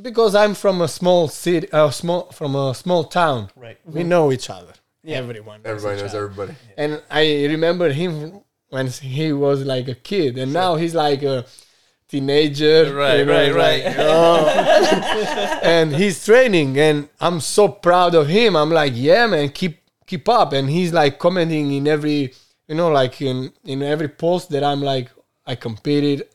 because I'm from a small city, uh, small from a small town. right. We know each other. Everyone. knows Everybody each knows other. everybody. And I remember him when he was like a kid, and now he's like a teenager. Right, right, right. like, oh. [LAUGHS] and he's training, and I'm so proud of him. I'm like, yeah, man, keep keep up. And he's like commenting in every, you know, like in in every post that I'm like, I competed,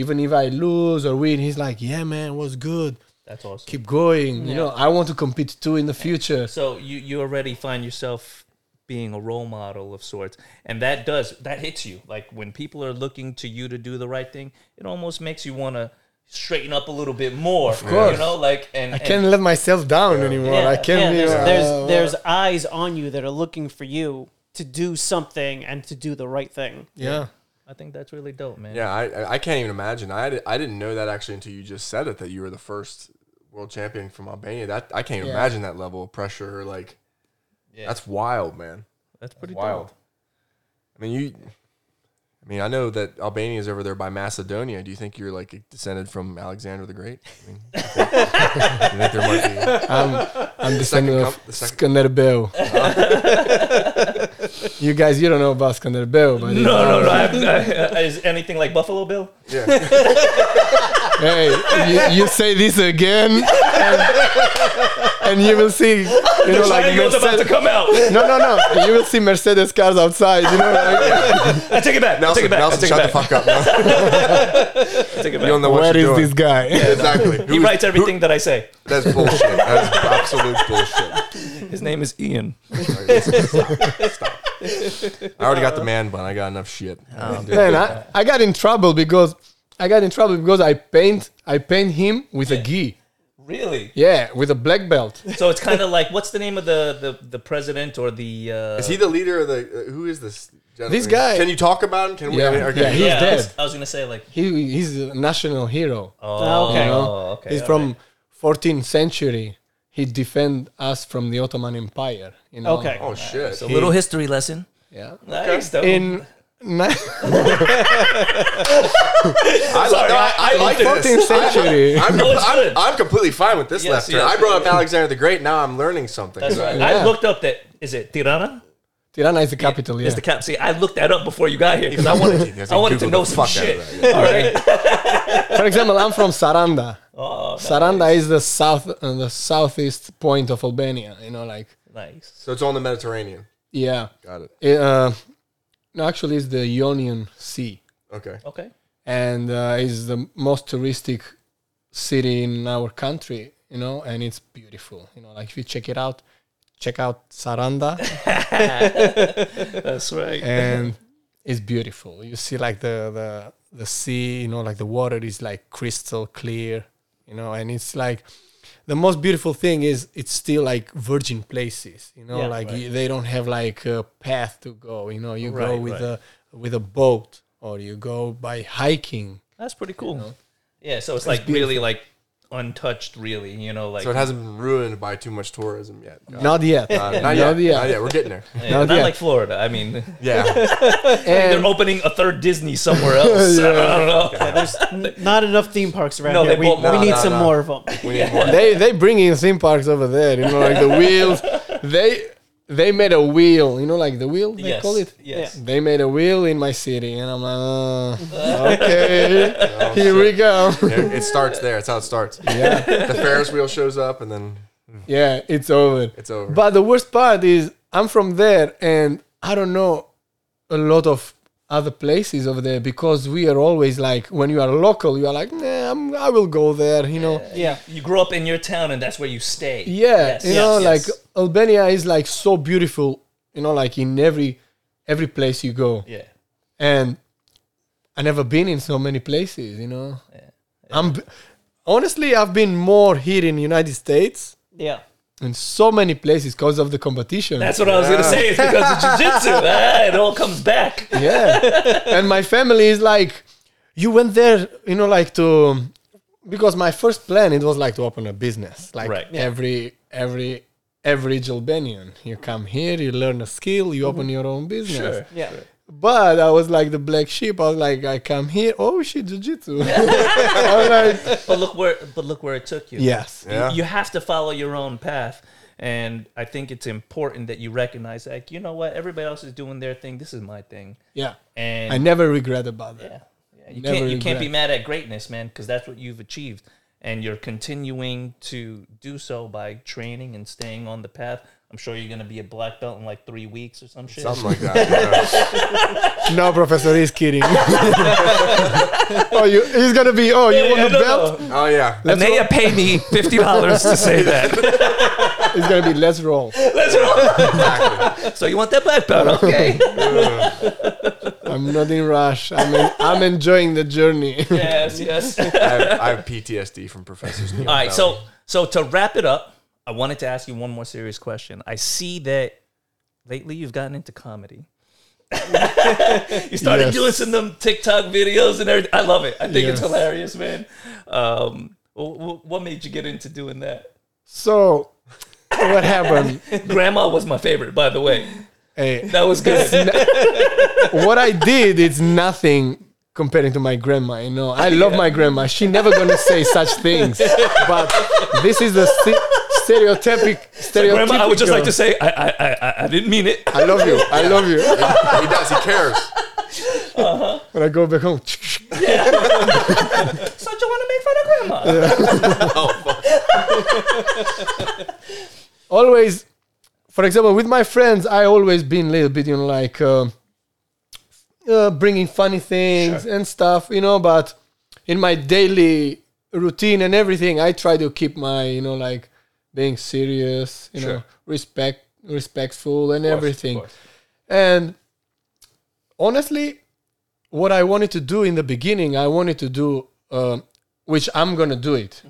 even if I lose or win. He's like, yeah, man, was good. That's awesome. Keep going. You know, I want to compete too in the future. So you you already find yourself being a role model of sorts, and that does that hits you. Like when people are looking to you to do the right thing, it almost makes you want to straighten up a little bit more. Of course. you know, like and I can't let myself down anymore. Yeah, I can't yeah, be. there's, uh, there's there's eyes on you that are looking for you to do something and to do the right thing. yeah. I think that's really dope, man. Yeah, I I- I can't even imagine. I I didn't know that actually until you just said it that you were the first world champion from Albania. That I can't even Yeah. imagine that level of pressure. Like, Yeah. that's wild, man. that's pretty wild. dope. I mean, you. I mean, I know that Albania is over there by Macedonia. Do you think you're like descended from Alexander the Great? I mean, you think, you think there might be? [LAUGHS] I'm I'm the son second [LAUGHS] of com- the second- Skanderbeu. you guys, you don't know about Skanderbeu, but No, no, no. I have, I, is anything like Buffalo Bill? Yeah, hey, you, you say this again, [LAUGHS] and, and you will see, you [LAUGHS] know, like Triangle's about to come out. [LAUGHS] No, no, no. You will see Mercedes cars outside. You know, like, [LAUGHS] I take it back. I Nelson, take it back. I Nelson, take shut it the back. fuck up. Now. I take it back. You back. don't know what where is you're doing. this guy? Exactly. He Who- writes everything that I say. That's bullshit. That's absolute bullshit. His name is Ian. Stop. I already got the man bun. I got enough shit. Oh, man, I, I got in trouble because I got in trouble because I paint I paint him with a gi. Really? Yeah, with a black belt. [LAUGHS] So it's kind of like what's the name of the the, the president or the? Uh, Is he the leader of the? Uh, who is this? gentleman? This guy- Can you talk about him? Can we? Yeah, I mean, okay. yeah, he's yeah, I was, dead. I was gonna say like. He he's a national hero. Oh, okay. You know? Oh, okay. he's all from right. 14th century. He defend us from the Ottoman Empire. You know. Okay. Oh shit. It's a little history lesson. Yeah. Nice. though. In ni- [LAUGHS] I, Sorry, no, I- I like loved this. 14th century. I'm, No, I'm. I'm completely fine with this Yes, left turn. yes. I brought up Alexander the Great. Now I'm learning something. That's right. Yeah. I looked up that. Is it Tirana? Tirana is the capital. Yeah. Is the cap? See, I looked that up before you got here because I wanted Yes, I wanted to know some shit. of All right. [LAUGHS] For example, I'm from Saranda. [LAUGHS] Oh, Saranda is the south, uh, the southeast point of Albania. You know, like nice. So it's on the Mediterranean. yeah. Got it. It, uh, no, actually, it's the Ionian Sea, Okay. Okay. and uh, is the most touristic city in our country. You know, and it's beautiful. You know, like if you check it out, check out Saranda, [LAUGHS] That's right. and it's beautiful. You see like the the the sea. You know, like the water is like crystal clear. You know, and it's like the most beautiful thing is it's still like virgin places. You know, Yeah. like Right. you, they don't have like a path to go. You know, you go with right. a with a boat or you go by hiking. That's pretty cool. know? Yeah. So it's like really like untouched, really. You know, like So it hasn't been ruined by too much tourism yet. Got it. Not yet. Uh, not, Not yet. yet. Not yet. We're getting there. Yeah, not not yet. like Florida. I mean, [LAUGHS] Yeah. [LAUGHS] they're opening a third Disney somewhere else. [LAUGHS] I don't know. There's n- not enough theme parks around No, here. they We, bought more. we need no, some no. more of them. We need more. they they bring in theme parks over there. You know, like the wheels. They they made a wheel, you know, like the wheel they yes. call it. Yes. They made a wheel in my city, and I'm like, uh, okay, [LAUGHS] here we go. There- it starts there. It's how it starts. yeah, The Ferris wheel shows up, and then yeah, it's over. it's over. But the worst part is I'm from there, and I don't know a lot of other places over there because we are always like when you are local, you are like, nah, I'm, I will go there, you know. Yeah. You grew up in your town, and that's where you stay. Yeah, Yes, you yes, know, yes. like Albania is like so beautiful, you know, like in every every place you go. Yeah. And I never been in so many places, you know. Yeah. I'm b- honestly I've been more here in the United States Yeah. in so many places because of the competition. That's what I was gonna say. It's because of jujitsu. [LAUGHS] ah, it all comes back. yeah. and my family is like, you went there, you know, like to because my first plan it was like to open a business, like Right. Yeah. every every average Albanian. You come here, you learn a skill, you open mm-hmm. your own business. Sure. Yeah. But I was like the black sheep. I was like, I come here, oh shit, jujitsu. [LAUGHS] [LAUGHS] Like, But look where, but look where it took you. yes, You- Yeah. You have to follow your own path. And I think it's important that you recognize, like, you know what, everybody else is doing their thing. This is my thing. yeah. And I never regret about that. yeah, yeah, you Never can't you can't be mad at greatness, man, because that's what you've achieved, and you're continuing to do so by training and staying on the path. I'm sure you're gonna be a black belt in like three weeks or some shit. Something like that. [LAUGHS] yeah. No, professor, he's kidding. [LAUGHS] oh, you, he's gonna be. Oh, you Yeah, want yeah, a no, belt? no. Oh yeah. Let's Anaya roll. paid me fifty dollars to say that. [LAUGHS] It's gonna be let's roll. Let's roll. so you want that black belt, okay? I'm not in rush. I'm in, I'm enjoying the journey. yes, yes. I have, I have PTSD from professors. All right, so so to wrap it up, I wanted to ask you one more serious question. I see that lately you've gotten into comedy. [LAUGHS] you started Yes. doing some of them TikTok videos and everything. I love it. I think it's hilarious, man. Um, wh- wh- what made you get into doing that? So, what happened? [LAUGHS] Grandma was my favorite, by the way. Hey, That was good. what I did, is nothing comparing to my grandma. You know, I love my grandma. She never gonna say such things. But this is the st- stereotypic. Stereotypical. Grandma, I would just like to say I I, I, I- I didn't mean it. I love you. I love you. he does. He cares. When I go back home, [LAUGHS] Yeah. [LAUGHS] So you want to make fun of grandma? [LAUGHS] always, for example, with my friends, I always been a little bit, you know, like uh, uh, bringing funny things and stuff, you know. But in my daily routine and everything, I try to keep my, you know, like being serious, you know, respect, respectful, and course, everything. And honestly, what I wanted to do in the beginning, I wanted to do, um which I'm gonna do it.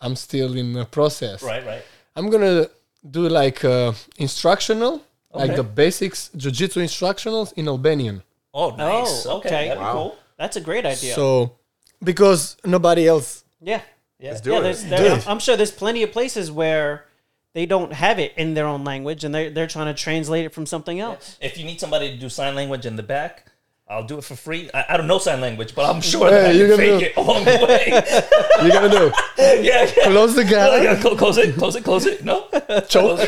I'm still in the process. Right, right. I'm gonna do like uh, instructional, like the basics jiu-jitsu instructionals in Albanian. Oh, nice. Oh, okay. okay. That'd be Wow. cool. That's a great idea. So because nobody else, yeah. Yeah. Let's do Yeah, it. there's, there, I'm, I'm sure there's plenty of places where they don't have it in their own language and they're, they're trying to translate it from something else. If you need somebody to do sign language in the back, I'll do it for free. I, I don't know sign language, but I'm sure that Hey, I you can can fake do- it [LAUGHS] along the way. [LAUGHS] you're gonna do [LAUGHS] yeah, yeah. close the I gap, gotta close it, close it, close it. No, choke.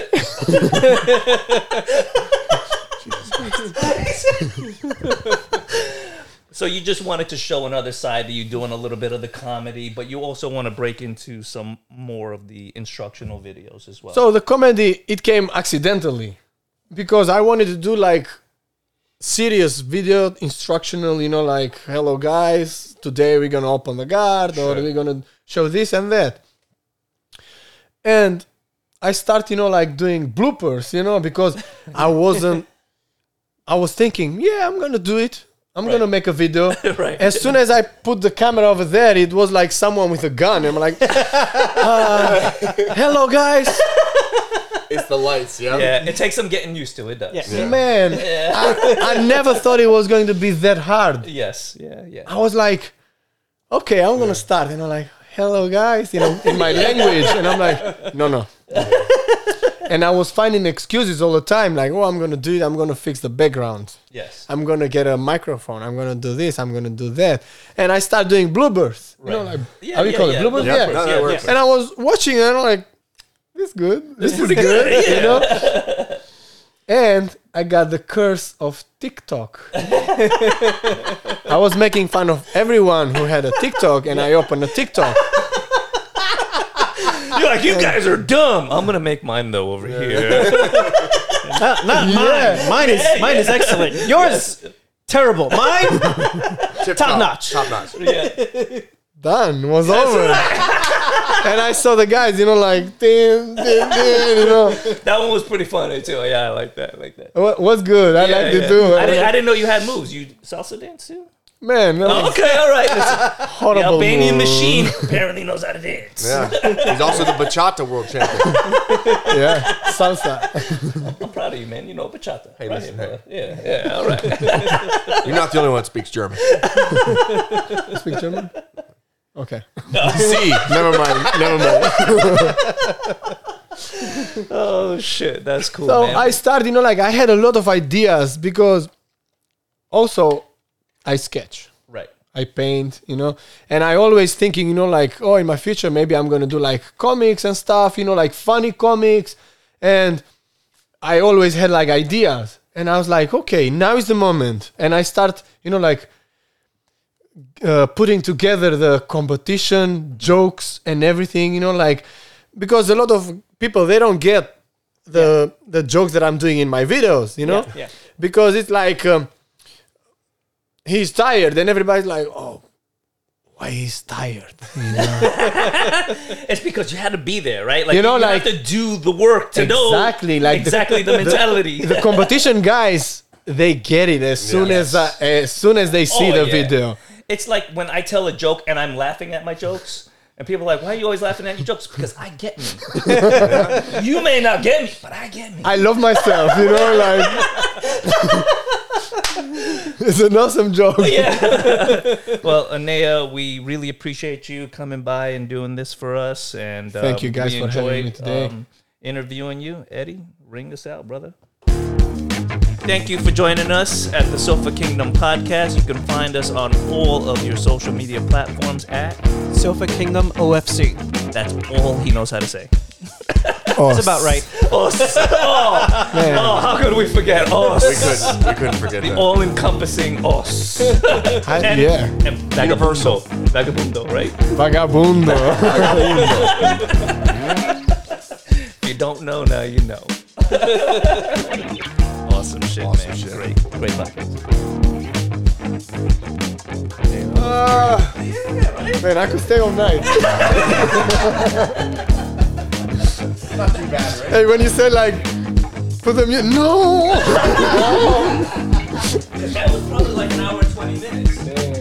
So you just wanted to show another side that you're doing a little bit of the comedy, but you also want to break into some more of the instructional videos as well. So the comedy it came accidentally because I wanted to do like serious video instructional, you know, like hello guys, today we're gonna open the guard or we're gonna show this and that. And I start, you know, like doing bloopers, you know, because I wasn't I was thinking, yeah, I'm gonna do it. I'm Right. gonna make a video. [LAUGHS] right. As soon as I put the camera over there, it was like someone with a gun. I'm like, [LAUGHS] uh, hello guys. [LAUGHS] It's the lights. Yeah. yeah, it takes some getting used to. It does. Yeah. Man, I, I never thought it was going to be that hard. Yes. Yeah. Yeah. I was like, okay, I'm gonna start, and I'm like, hello guys, you know, in my language, and I'm like, no, no. [LAUGHS] and I was finding excuses all the time, like, oh, I'm gonna do it, I'm gonna fix the background, Yes. I'm gonna get a microphone, I'm gonna do this, I'm gonna do that, and I start doing bloopers, you know, Right. like Yeah, how you yeah, call yeah. it, bloopers, Yeah, yeah. No, that works. And I was watching, and I'm like, this is good, this, is pretty good, good, you know. [LAUGHS] and I got the curse of TikTok. [LAUGHS] I was making fun of everyone who had a TikTok, and I opened a TikTok. You're like, you guys are dumb. I'm gonna make mine though over here. [LAUGHS] Not, not mine. Mine is mine is excellent. Yours terrible. Mine Tip Top notch. Top notch. Yeah. Done was over. [LAUGHS] and I saw the guys, you know, like din, din, din, you know. that one was pretty funny too. Yeah, I like that. I like that. What, what's good? I Yeah, liked yeah. it too. I didn't, I didn't know you had moves. You salsa dance too? Man, that oh, was Okay, all right. Listen, the horrible. Albanian move. machine [LAUGHS] apparently knows how to dance. Yeah. He's also the bachata world champion. [LAUGHS] Yeah, salsa. [LAUGHS] I'm proud of you, man. You know bachata. Hey, right listen, here, brother. Yeah, yeah, all right. You're not the only one that speaks German. Speak German? Okay. See, Never mind. Never mind. oh shit, that's cool, So man. I started, you know, like I had a lot of ideas because also I sketch. right. I paint, you know, and I always thinking, you know, like, oh, in my future, maybe I'm gonna do like comics and stuff, you know, like funny comics. And I always had like ideas. And I was like, okay, now is the moment. And I start, you know, like uh, putting together the competition, jokes, and everything, you know, like because a lot of people they don't get the the jokes that I'm doing in my videos, you know, Yeah, yeah. because it's like um, he's tired, and everybody's like, oh, why he's tired? You [LAUGHS] know? It's because you had to be there, right? Like You know, you like- have to do the work to know Exactly, like exactly [LAUGHS] the, mentality. the competition guys, they get it as soon as uh, as soon as they see Oh, the yeah. video. It's like when I tell a joke and I'm laughing at my jokes, and people are like, "Why are you always laughing at your jokes?" Because I get me. [LAUGHS] you may not get me, but I get me. I love myself, you know, like it's an awesome joke. yeah. [LAUGHS] well, Anea, we really appreciate you coming by and doing this for us. And um, Thank you guys we for having me today. Um, interviewing you, Eddie. Ring this out, brother. Thank you for joining us at the Sofa Kingdom podcast. You can find us on all of your social media platforms at. Sofa Kingdom OFC. That's all he knows how to say. [LAUGHS] That's about right. [LAUGHS] Oh, oh, oh, how could we forget us? we couldn't, we couldn't forget that. All encompassing us. And, yeah, and vagabundo. Vagabundo, right? vagabundo. If [LAUGHS] you don't know, now you know. Awesome shit, Awesome man. shit. Great, great podcast. Ah, man, I could stay all night. Not too bad, right? hey, when you said like, put the music, no. [LAUGHS] That was probably like an hour and 20 minutes.